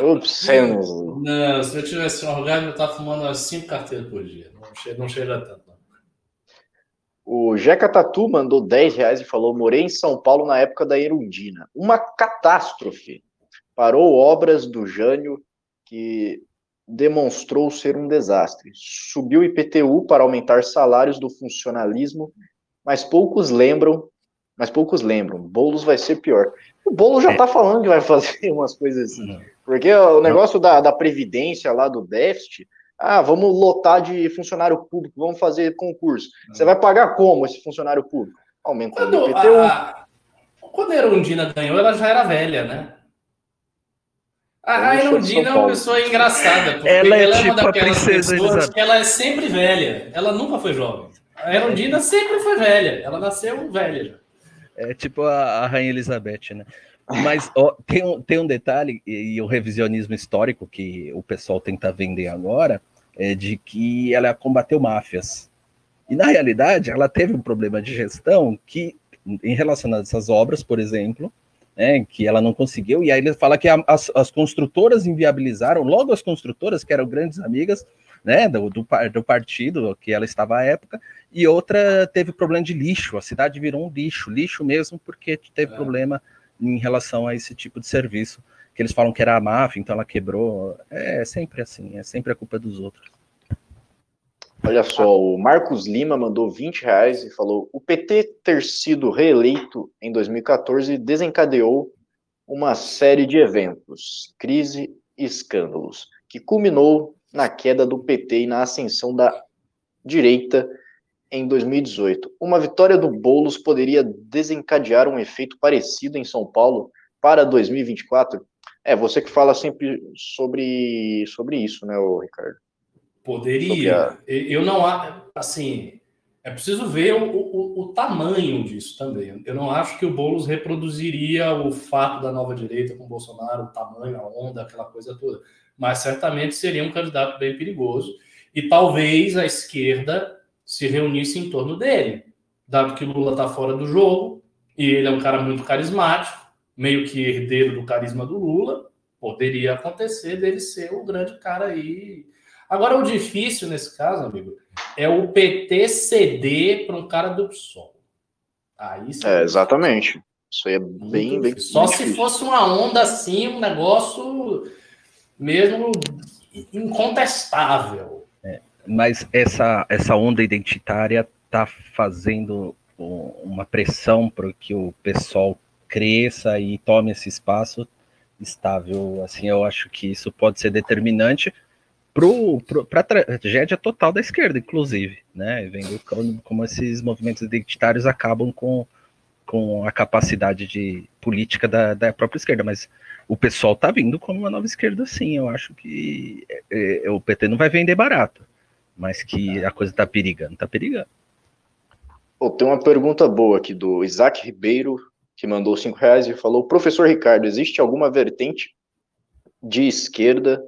Obsceno. Não, se eu tivesse um orgasmo, eu estava fumando umas cinco carteiras por dia. Não chega, não chega tanto. O Jeca Tatu mandou 10 reais e falou: morei em São Paulo na época da Erundina. Uma catástrofe. Parou obras do Jânio que demonstrou ser um desastre. Subiu o IPTU para aumentar salários do funcionalismo mas poucos lembram, mas poucos lembram. Boulos vai ser pior. O Boulos já está é. falando que vai fazer umas coisas assim. Porque o negócio da, da previdência lá do déficit, ah, vamos lotar de funcionário público, vamos fazer concurso. Você vai pagar como esse funcionário público? Aumentando o IPTU. A, quando a Erundina ganhou, ela já era velha, né? A, Erundina é uma pessoa engraçada, porque ela é, ela é tipo uma daquelas pessoas que ela é sempre velha. Ela nunca foi jovem. A Erundina sempre foi velha. Ela nasceu velha já. É tipo a, a Rainha Elizabeth, né? Mas ó, tem, um, tem um detalhe, e o revisionismo histórico que o pessoal tenta vender agora, é de que ela combateu máfias. E na realidade, ela teve um problema de gestão que, em relação a essas obras, por exemplo, né, que ela não conseguiu, e aí ele fala que a, as, as, construtoras inviabilizaram, logo as construtoras, que eram grandes amigas né, do, do, do, partido que ela estava à época, e outra teve problema de lixo, a cidade virou um lixo, lixo mesmo, porque teve é. problema em relação a esse tipo de serviço, que eles falam que era a máfia, então ela quebrou, é sempre assim, é sempre a culpa dos outros. Olha só, o Marcos Lima mandou 20 reais e falou: o PT ter sido reeleito em 2014 desencadeou uma série de eventos, crise e escândalos, que culminou na queda do PT e na ascensão da direita em 2018. Uma vitória do Boulos poderia desencadear um efeito parecido em São Paulo para 2024? É, você que fala sempre sobre, sobre isso, né, Ricardo? Poderia. Eu não assim, é preciso ver o, o, o, tamanho disso também. Eu não acho que o Boulos reproduziria o fato da nova direita com o Bolsonaro, o tamanho, a onda, aquela coisa toda. Mas certamente seria um candidato bem perigoso. E talvez a esquerda se reunisse em torno dele, dado que Lula está fora do jogo e ele é um cara muito carismático, meio que herdeiro do carisma do Lula. Poderia acontecer dele ser o grande cara aí Agora, o difícil nesse caso, amigo, é o PT ceder para um cara do PSOL. Aí é, exatamente. Isso aí é bem, bem Só se fosse uma onda assim, um negócio mesmo incontestável. É, mas essa, essa onda identitária está fazendo uma pressão para que o pessoal cresça e tome esse espaço estável. Assim, eu acho que isso pode ser determinante para a tragédia total da esquerda, inclusive, né? Vendo como, esses movimentos identitários acabam com, com a capacidade de política da, da própria esquerda, mas o pessoal está vindo como uma nova esquerda, sim. Eu acho que é, é, o PT não vai vender barato, mas que a coisa está perigando, está perigando. Oh, tem uma pergunta boa aqui do Isaac Ribeiro, que mandou cinco reais e falou: Professor Ricardo, existe alguma vertente de esquerda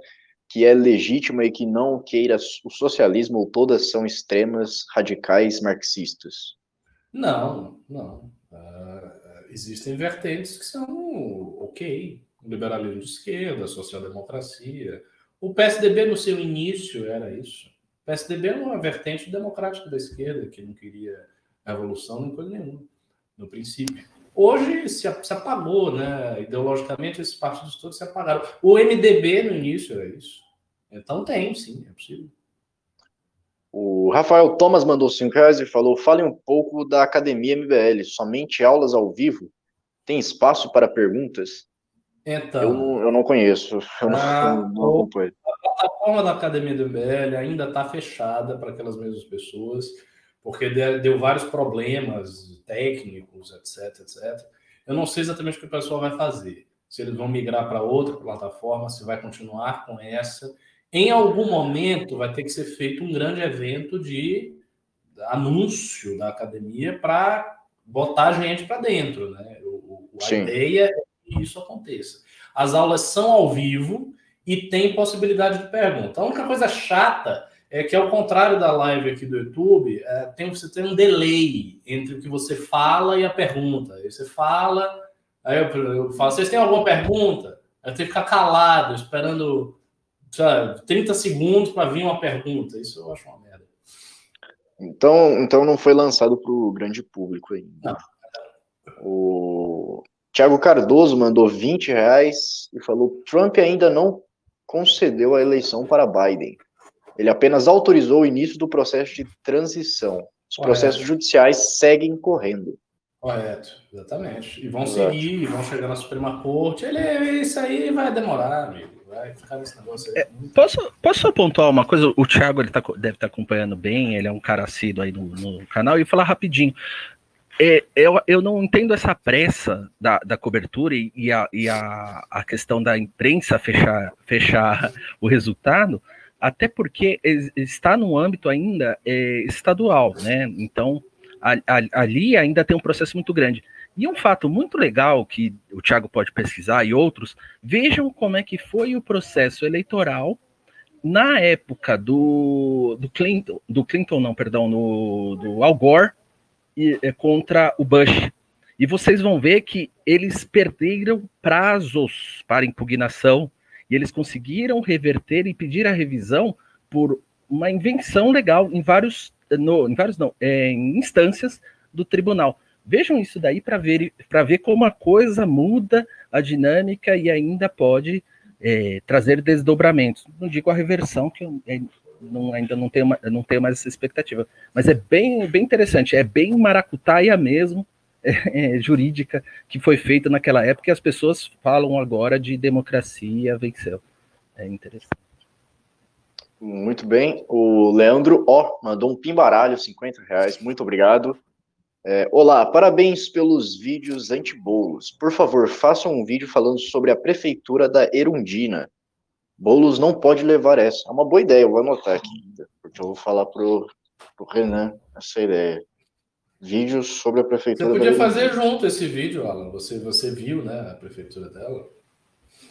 que é legítima e que não queira o socialismo ou todas são extremas, radicais, marxistas? Não, não. Uh, existem vertentes que são ok. Liberalismo de esquerda, social-democracia. O PSDB, no seu início, era isso. O PSDB era uma vertente democrática da esquerda, que não queria revolução nem coisa nenhuma, no princípio. Hoje se, apagou, né? Ideologicamente, esses partidos todos se apagaram. O MDB no início era isso. Então tem, sim, é possível. O Rafael Thomas mandou 5 reais e falou: fale um pouco da Academia MBL, somente aulas ao vivo? Tem espaço para perguntas? Então, eu, não, eu não conheço, eu não, a, não, não acompanho. A plataforma da Academia do MBL ainda está fechada para aquelas mesmas pessoas, porque deu vários problemas técnicos, etc, etc. Eu não sei exatamente o que o pessoal vai fazer. Se eles vão migrar para outra plataforma, se vai continuar com essa. Em algum momento vai ter que ser feito um grande evento de anúncio da academia para botar gente para dentro, né? O, a Sim. ideia é que isso aconteça. As aulas são ao vivo e tem possibilidade de pergunta. A única coisa chata é que, ao contrário da live aqui do YouTube, é, tem, você tem um delay entre o que você fala e a pergunta. Aí você fala, aí eu, eu falo, vocês têm alguma pergunta? Aí eu tenho que ficar calado, esperando sabe, 30 segundos para vir uma pergunta. Isso eu acho uma merda. Então, então não foi lançado para o grande público ainda. Não. O Tiago Cardoso mandou 20 reais e falou: Trump ainda não concedeu a eleição para Biden. Ele apenas autorizou o inío do processo de transição. Os Correto. processos judiciais seguem correndo. Correto, exatamente. E vão Exato. seguir, vão chegar na Suprema Corte. Ele, isso aí vai demorar, amigo. Vai ficar nesse negócio aí. É, posso, posso só pontuar uma coisa? O Thiago ele tá, deve estar tá acompanhando bem, ele é um cara assíduo aí no, no canal, e falar rapidinho. É, eu, eu não entendo essa pressa da, da cobertura e, e, a, e a, a questão da imprensa fechar, fechar o resultado, até porque está no âmbito ainda é, estadual, né? Então, a, a, ali ainda tem um processo muito grande. E um fato muito legal que o Thiago pode pesquisar e outros, vejam como é que foi o processo eleitoral na época do, do Clinton, do Clinton não, perdão, no, do Al Gore e, é, contra o Bush. E vocês vão ver que eles perderam prazos para impugnação e eles conseguiram reverter e pedir a revisão por uma invenção legal em vários, no, em vários não, é, em instâncias do tribunal. Vejam isso daí para ver, ver como a coisa muda a dinâmica e ainda pode é, trazer desdobramentos. Não digo a reversão, que é, não, ainda não tenho, não tenho mais essa expectativa, mas é bem, bem interessante, é bem maracutaia mesmo, é, jurídica, que foi feita naquela época, e as pessoas falam agora de democracia venceu. É interessante. Muito bem. O Leandro O mandou um pimbaralho, 50 reais. Muito obrigado. É, olá, parabéns pelos vídeos anti-bolos. Por favor, façam um vídeo falando sobre a prefeitura da Erundina. Bolos não pode levar essa. É uma boa ideia, eu vou anotar aqui, porque eu vou falar pro, pro Renan essa ideia. Vídeos sobre a prefeitura. Você podia fazer junto esse vídeo, Alan. Você, você viu, né, a prefeitura dela?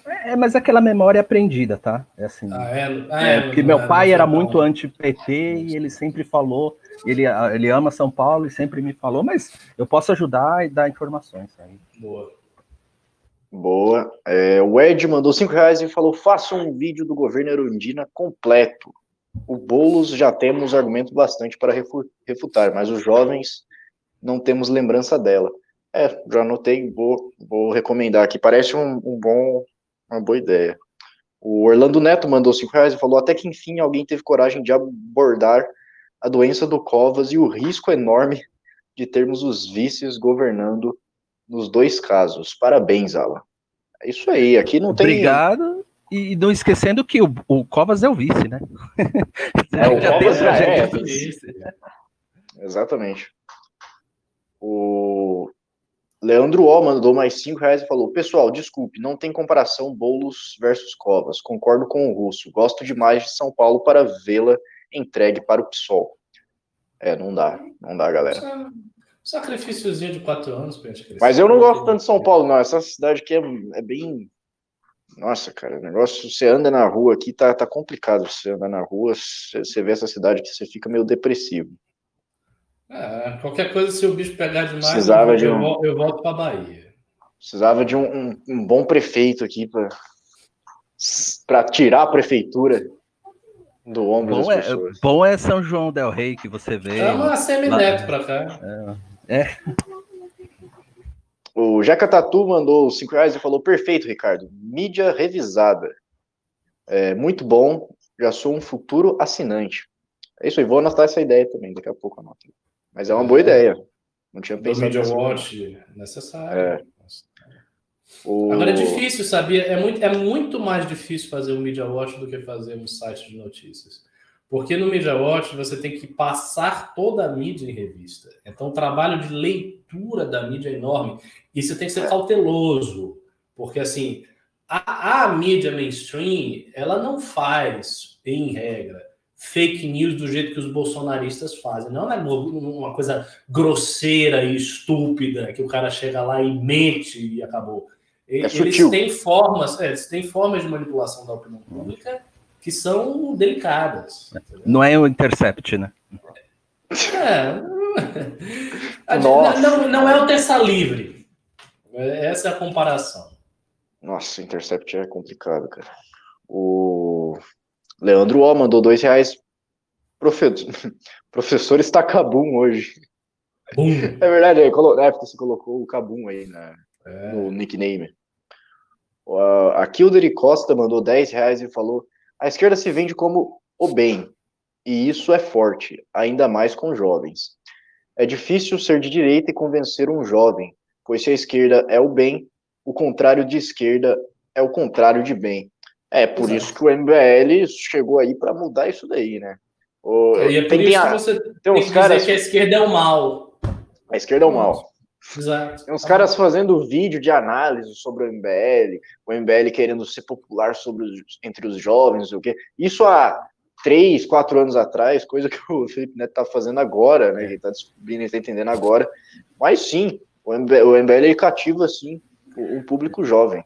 É, é mas aquela memória aprendida, tá? É assim. Ah, é? Ah, é, é porque meu é, pai era muito anti-PT e ele sempre falou ele, ele ama São Paulo e sempre me falou, mas eu posso ajudar e dar informações. Aí. Boa. Boa. É, o Ed mandou cinco reais e falou: faça um vídeo do governo Erundina completo. O Boulos já temos argumento bastante para refutar, mas os jovens não temos lembrança dela. É, já anotei, vou, vou recomendar aqui. Parece um, um bom, uma boa ideia. O Orlando Neto mandou cinco reais e falou: até que enfim alguém teve coragem de abordar a doença do Covas e o risco enorme de termos os vices governando nos dois casos. Parabéns, Alan. É isso aí, aqui não tem. Obrigado. E não esquecendo que o, o Covas é o vice, né? É, o Covas é, é, vice. Exatamente. O Leandro O mandou mais cinco reais e falou: Pessoal, desculpe, não tem comparação Bolos versus Covas. Concordo com o Russo. Gosto demais de São Paulo para vê-la entregue para o PSOL. É, não dá, não dá, galera. Sacrifíciozinho de quatro anos pra gente Mas eu não gosto tanto de São Paulo, não. Essa cidade aqui é, é bem. Nossa, cara, o negócio, você anda na rua aqui, tá, tá complicado. Você anda na rua, você, você vê essa cidade que você fica meio depressivo. É, qualquer coisa, se o bicho pegar demais, Precisava eu, de um... eu, eu volto pra Bahia. Precisava de um, um, um bom prefeito aqui para tirar a prefeitura do ombro bom das é, pessoas. Bom é São João del Rei que você vê. É uma semineto para cá. É. é. O Jeca Tatu mandou 5 reais e falou: perfeito, Ricardo. Mídia revisada. É, muito bom. Já sou um futuro assinante. É isso aí, vou anotar essa ideia também, daqui a pouco anoto. Mas é uma boa ideia. Não tinha pensado. Media Watch necessário. É. O... Agora é difícil, sabia? É muito, é muito mais difícil fazer um Media Watch do que fazer um site de notícias. Porque no Media Watch você tem que passar toda a mídia em revista. Então o trabalho de leitura da mídia é enorme. E você tem que ser cauteloso. Porque assim, a, a mídia mainstream, ela não faz, em regra, fake news do jeito que os bolsonaristas fazem. Não é uma coisa grosseira e estúpida que o cara chega lá e mente e acabou. É eles sutil. têm formas, é, eles têm formas de manipulação da opinião pública que são delicadas. Não é o Intercept, né? É. Nossa. Não, não é o terça livre. Essa é a comparação. Nossa, Intercept é complicado, cara. O Leandro O mandou dois reais. Profe... Professor está cabum hoje. Bum. É verdade, é, você colocou o cabum aí, né? é. no nickname. A Kildare Costa mandou 10 reais e falou: a esquerda se vende como o bem, e isso é forte, ainda mais com jovens. É difícil ser de direita e convencer um jovem, pois se a esquerda é o bem, o contrário de esquerda é o contrário de bem. É por Exato. isso que o MBL chegou aí para mudar isso daí, né? O, e é por tem, isso que você tem, tem uns caras que a esquerda é o mal. A esquerda é o mal. Exato. Tem uns caras fazendo vídeo de análise sobre o MBL, o MBL querendo ser popular sobre os, entre os jovens, o quê. Isso há três, quatro anos atrás, coisa que o Felipe Neto tá fazendo agora, né? Ele tá descobrindo, ele tá entendendo agora. Mas sim, O MBL, o MBL cativa, assim, um público jovem.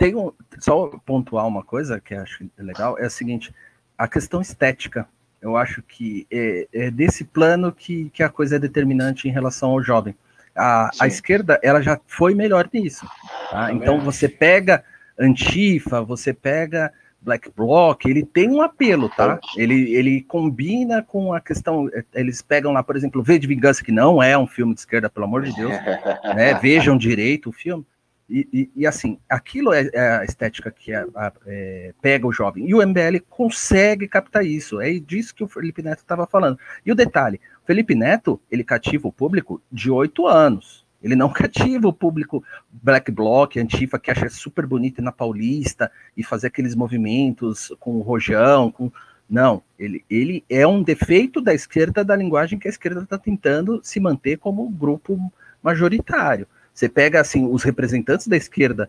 Tem um, só pontuar uma coisa que acho legal, é a seguinte, a questão estética, eu acho que é, é desse plano que, que a coisa é determinante em relação ao jovem. A, a esquerda, ela já foi melhor nisso. Tá? Então, você pega Antifa, você pega Black Bloc, ele tem um apelo, tá? Ele, ele combina com a questão. Eles pegam lá, por exemplo, V de Vingança, que não é um filme de esquerda, pelo amor de Deus. né? Vejam direito o filme. E, e, e, assim, aquilo é, é a estética que é, é, pega o jovem. E o MBL consegue captar isso. É disso que o Felipe Neto estava falando. E o detalhe: o Felipe Neto, ele cativa o público de oito anos. Ele não cativa o público Black Bloc, Antifa, que acha super bonito ir na Paulista e fazer aqueles movimentos com o rojão, com. Não, ele, ele é um defeito da esquerda da linguagem que a esquerda está tentando se manter como grupo majoritário. Você pega assim os representantes da esquerda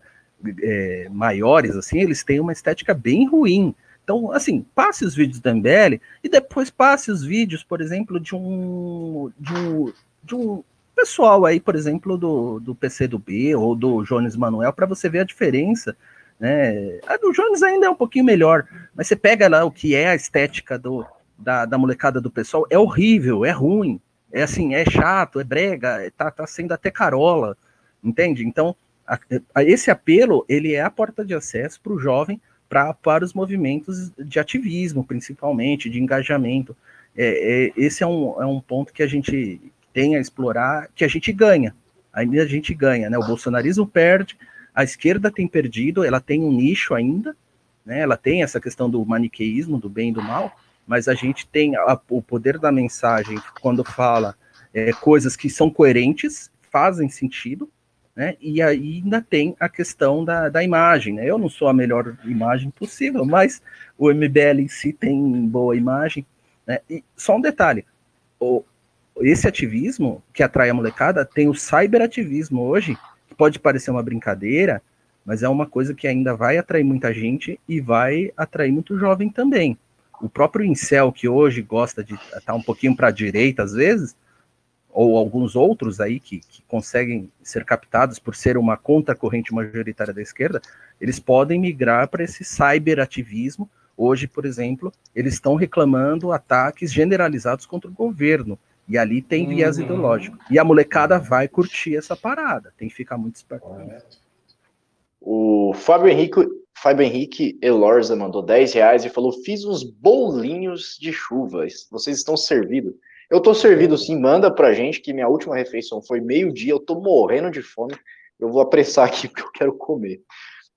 é, maiores, assim, eles têm uma estética bem ruim. Então, assim, passe os vídeos da MBL e depois passe os vídeos, por exemplo, de um de um, de um pessoal aí, por exemplo, do, do PC do B ou do Jones Manuel, para você ver a diferença. Né? A do Jones ainda é um pouquinho melhor, mas você pega lá o que é a estética do, da, da molecada do pessoal, é horrível, é ruim, é assim, é chato, é brega, tá, tá sendo até carola, entende? Então, a, a, esse apelo, ele é a porta de acesso para o jovem pra, para os movimentos de ativismo, principalmente, de engajamento. É, é, esse é um, é um ponto que a gente tem a explorar, que a gente ganha. Ainda a gente ganha, né? O bolsonarismo perde, a esquerda tem perdido, ela tem um nicho ainda, né? Ela tem essa questão do maniqueísmo, do bem e do mal, mas a gente tem a, o poder da mensagem quando fala é, coisas que são coerentes, fazem sentido, né? E ainda tem a questão da, da imagem, né? Eu não sou a melhor imagem possível, mas o MBL em si tem boa imagem, né? E só um detalhe, o, esse ativismo que atrai a molecada tem o cyberativismo hoje, que pode parecer uma brincadeira, mas é uma coisa que ainda vai atrair muita gente e vai atrair muito jovem também. O próprio incel, que hoje gosta de estar tá um pouquinho para a direita às vezes, ou alguns outros aí que, que conseguem ser captados por ser uma contracorrente majoritária da esquerda, eles podem migrar para esse cyberativismo. Hoje, por exemplo, eles estão reclamando ataques generalizados contra o governo. E ali tem viés uhum. ideológico. E a molecada vai curtir essa parada. Tem que ficar muito esperto. O Fábio Henrique, Fábio Henrique Elorza mandou 10 reais e falou: Fiz uns bolinhos de chuva. Vocês estão servidos. Eu tô servido sim, manda pra gente que minha última refeição foi meio-dia, eu tô morrendo de fome. Eu vou apressar aqui porque eu quero comer.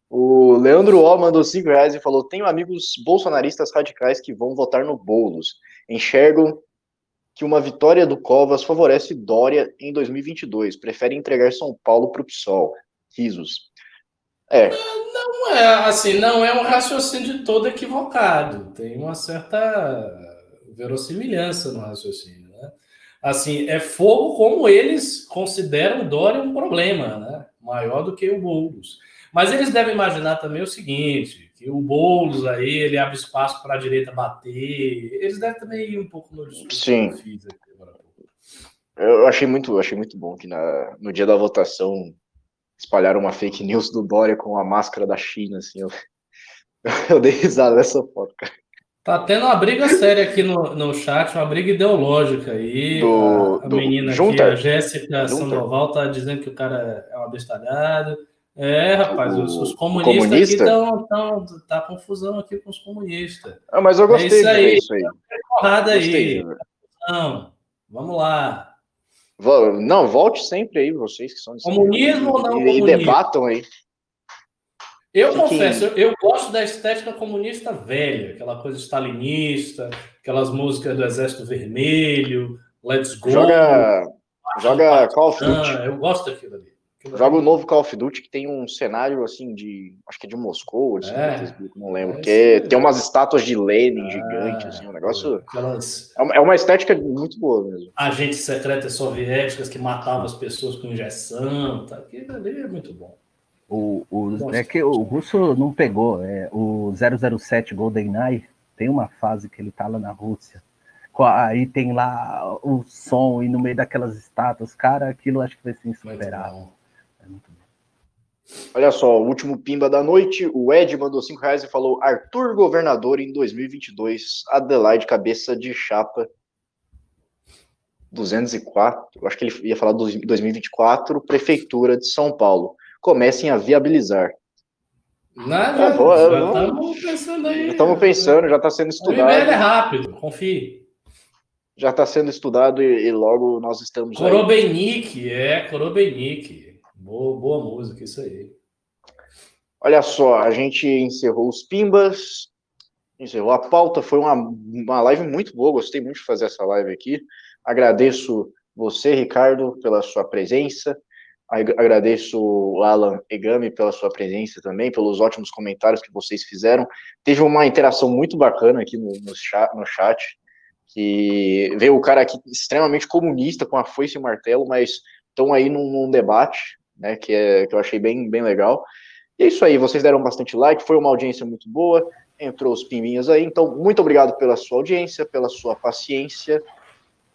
O Leandro O mandou 5 reais e falou: Tenho amigos bolsonaristas radicais que vão votar no Boulos. Enxergo que uma vitória do Covas favorece Dória em 2022. Prefere entregar São Paulo para o PSOL. Risos. É. Não é assim, não é um raciocínio de todo equivocado. Tem uma certa verossimilhança no raciocínio. Assim, é fogo como eles consideram Dória um problema, né? maior do que o Boulos. Mas eles devem imaginar também o seguinte: que o Boulos aí ele abre espaço para a direita bater. Eles devem também ir um pouco no discurso Sim. que eu fiz aqui agora. Eu achei muito, achei muito bom que na, no dia da votação espalharam uma fake news do Dória com a máscara da China, assim. Eu, eu dei risada nessa foto, cara. Tá tendo uma briga séria aqui no, no chat, uma briga ideológica aí. Do, a, a do, menina junta, aqui, a Jéssica Sandoval, tá dizendo que o cara é um abestalhado. É, rapaz, o, os, comunistas comunista? aqui estão. Tão, tá confusão aqui com os comunistas. Ah, mas eu gostei é isso aí. Isso aí. Porrada aí. Não, vamos lá. Não, volte sempre aí, vocês que são. Comunismo ou não? E, comunismo? e debatam aí. Eu confesso, eu, eu, gosto da estética comunista velha, aquela coisa stalinista, aquelas músicas do Exército Vermelho, Let's Go. Joga, joga Call of Duty. Eu gosto daquilo ali. Joga o novo Call of Duty que tem um cenário assim de. Acho que é de Moscou, de é, não lembro. É, que tem umas estátuas de Lenin é, gigantes, assim, um negócio. Aquelas... É, é uma estética muito boa mesmo. Agentes secretas soviéticas que matavam as pessoas com injeção, tá? aquilo ali é muito bom. O, o, é que o russo não pegou. É, o 007 GoldenEye tem uma fase que ele tá lá na Rússia aí tem lá o som e no meio daquelas estátuas, cara, aquilo acho que vai ser insuperável. É muito bom. Olha só, o último pimba da noite, o Ed mandou 5 reais e falou: Arthur governador em 2022, Adelaide cabeça de chapa 204, acho que ele ia falar 2024, Prefeitura de São Paulo. Comecem a viabilizar. Nada, já estamos pensando aí. Estamos pensando, já está sendo estudado. O é rápido, confie. Já está sendo estudado e, e, logo nós estamos. Corobenic, é, Corobenic. Boa, boa música, isso aí. Olha só, a gente encerrou os pimbas, encerrou a pauta. Foi uma, uma live muito boa, gostei muito de fazer essa live aqui. Agradeço você, Ricardo, pela sua presença. Agradeço o Alan Egami pela sua presença também, pelos ótimos comentários que vocês fizeram. Teve uma interação muito bacana aqui no, no, chat, no chat, que veio o cara aqui extremamente comunista, com a foice e martelo, mas estão aí num, num, debate, né, que, é, que eu achei bem, bem legal. E é isso aí, vocês deram bastante like, foi uma audiência muito boa, entrou os pimbinhos aí, então muito obrigado pela sua audiência, pela sua paciência,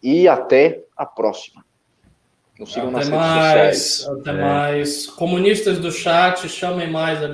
e até a próxima. Nos sigam até nas mais, redes sociais. Até é. mais. Comunistas do chat, chamem mais a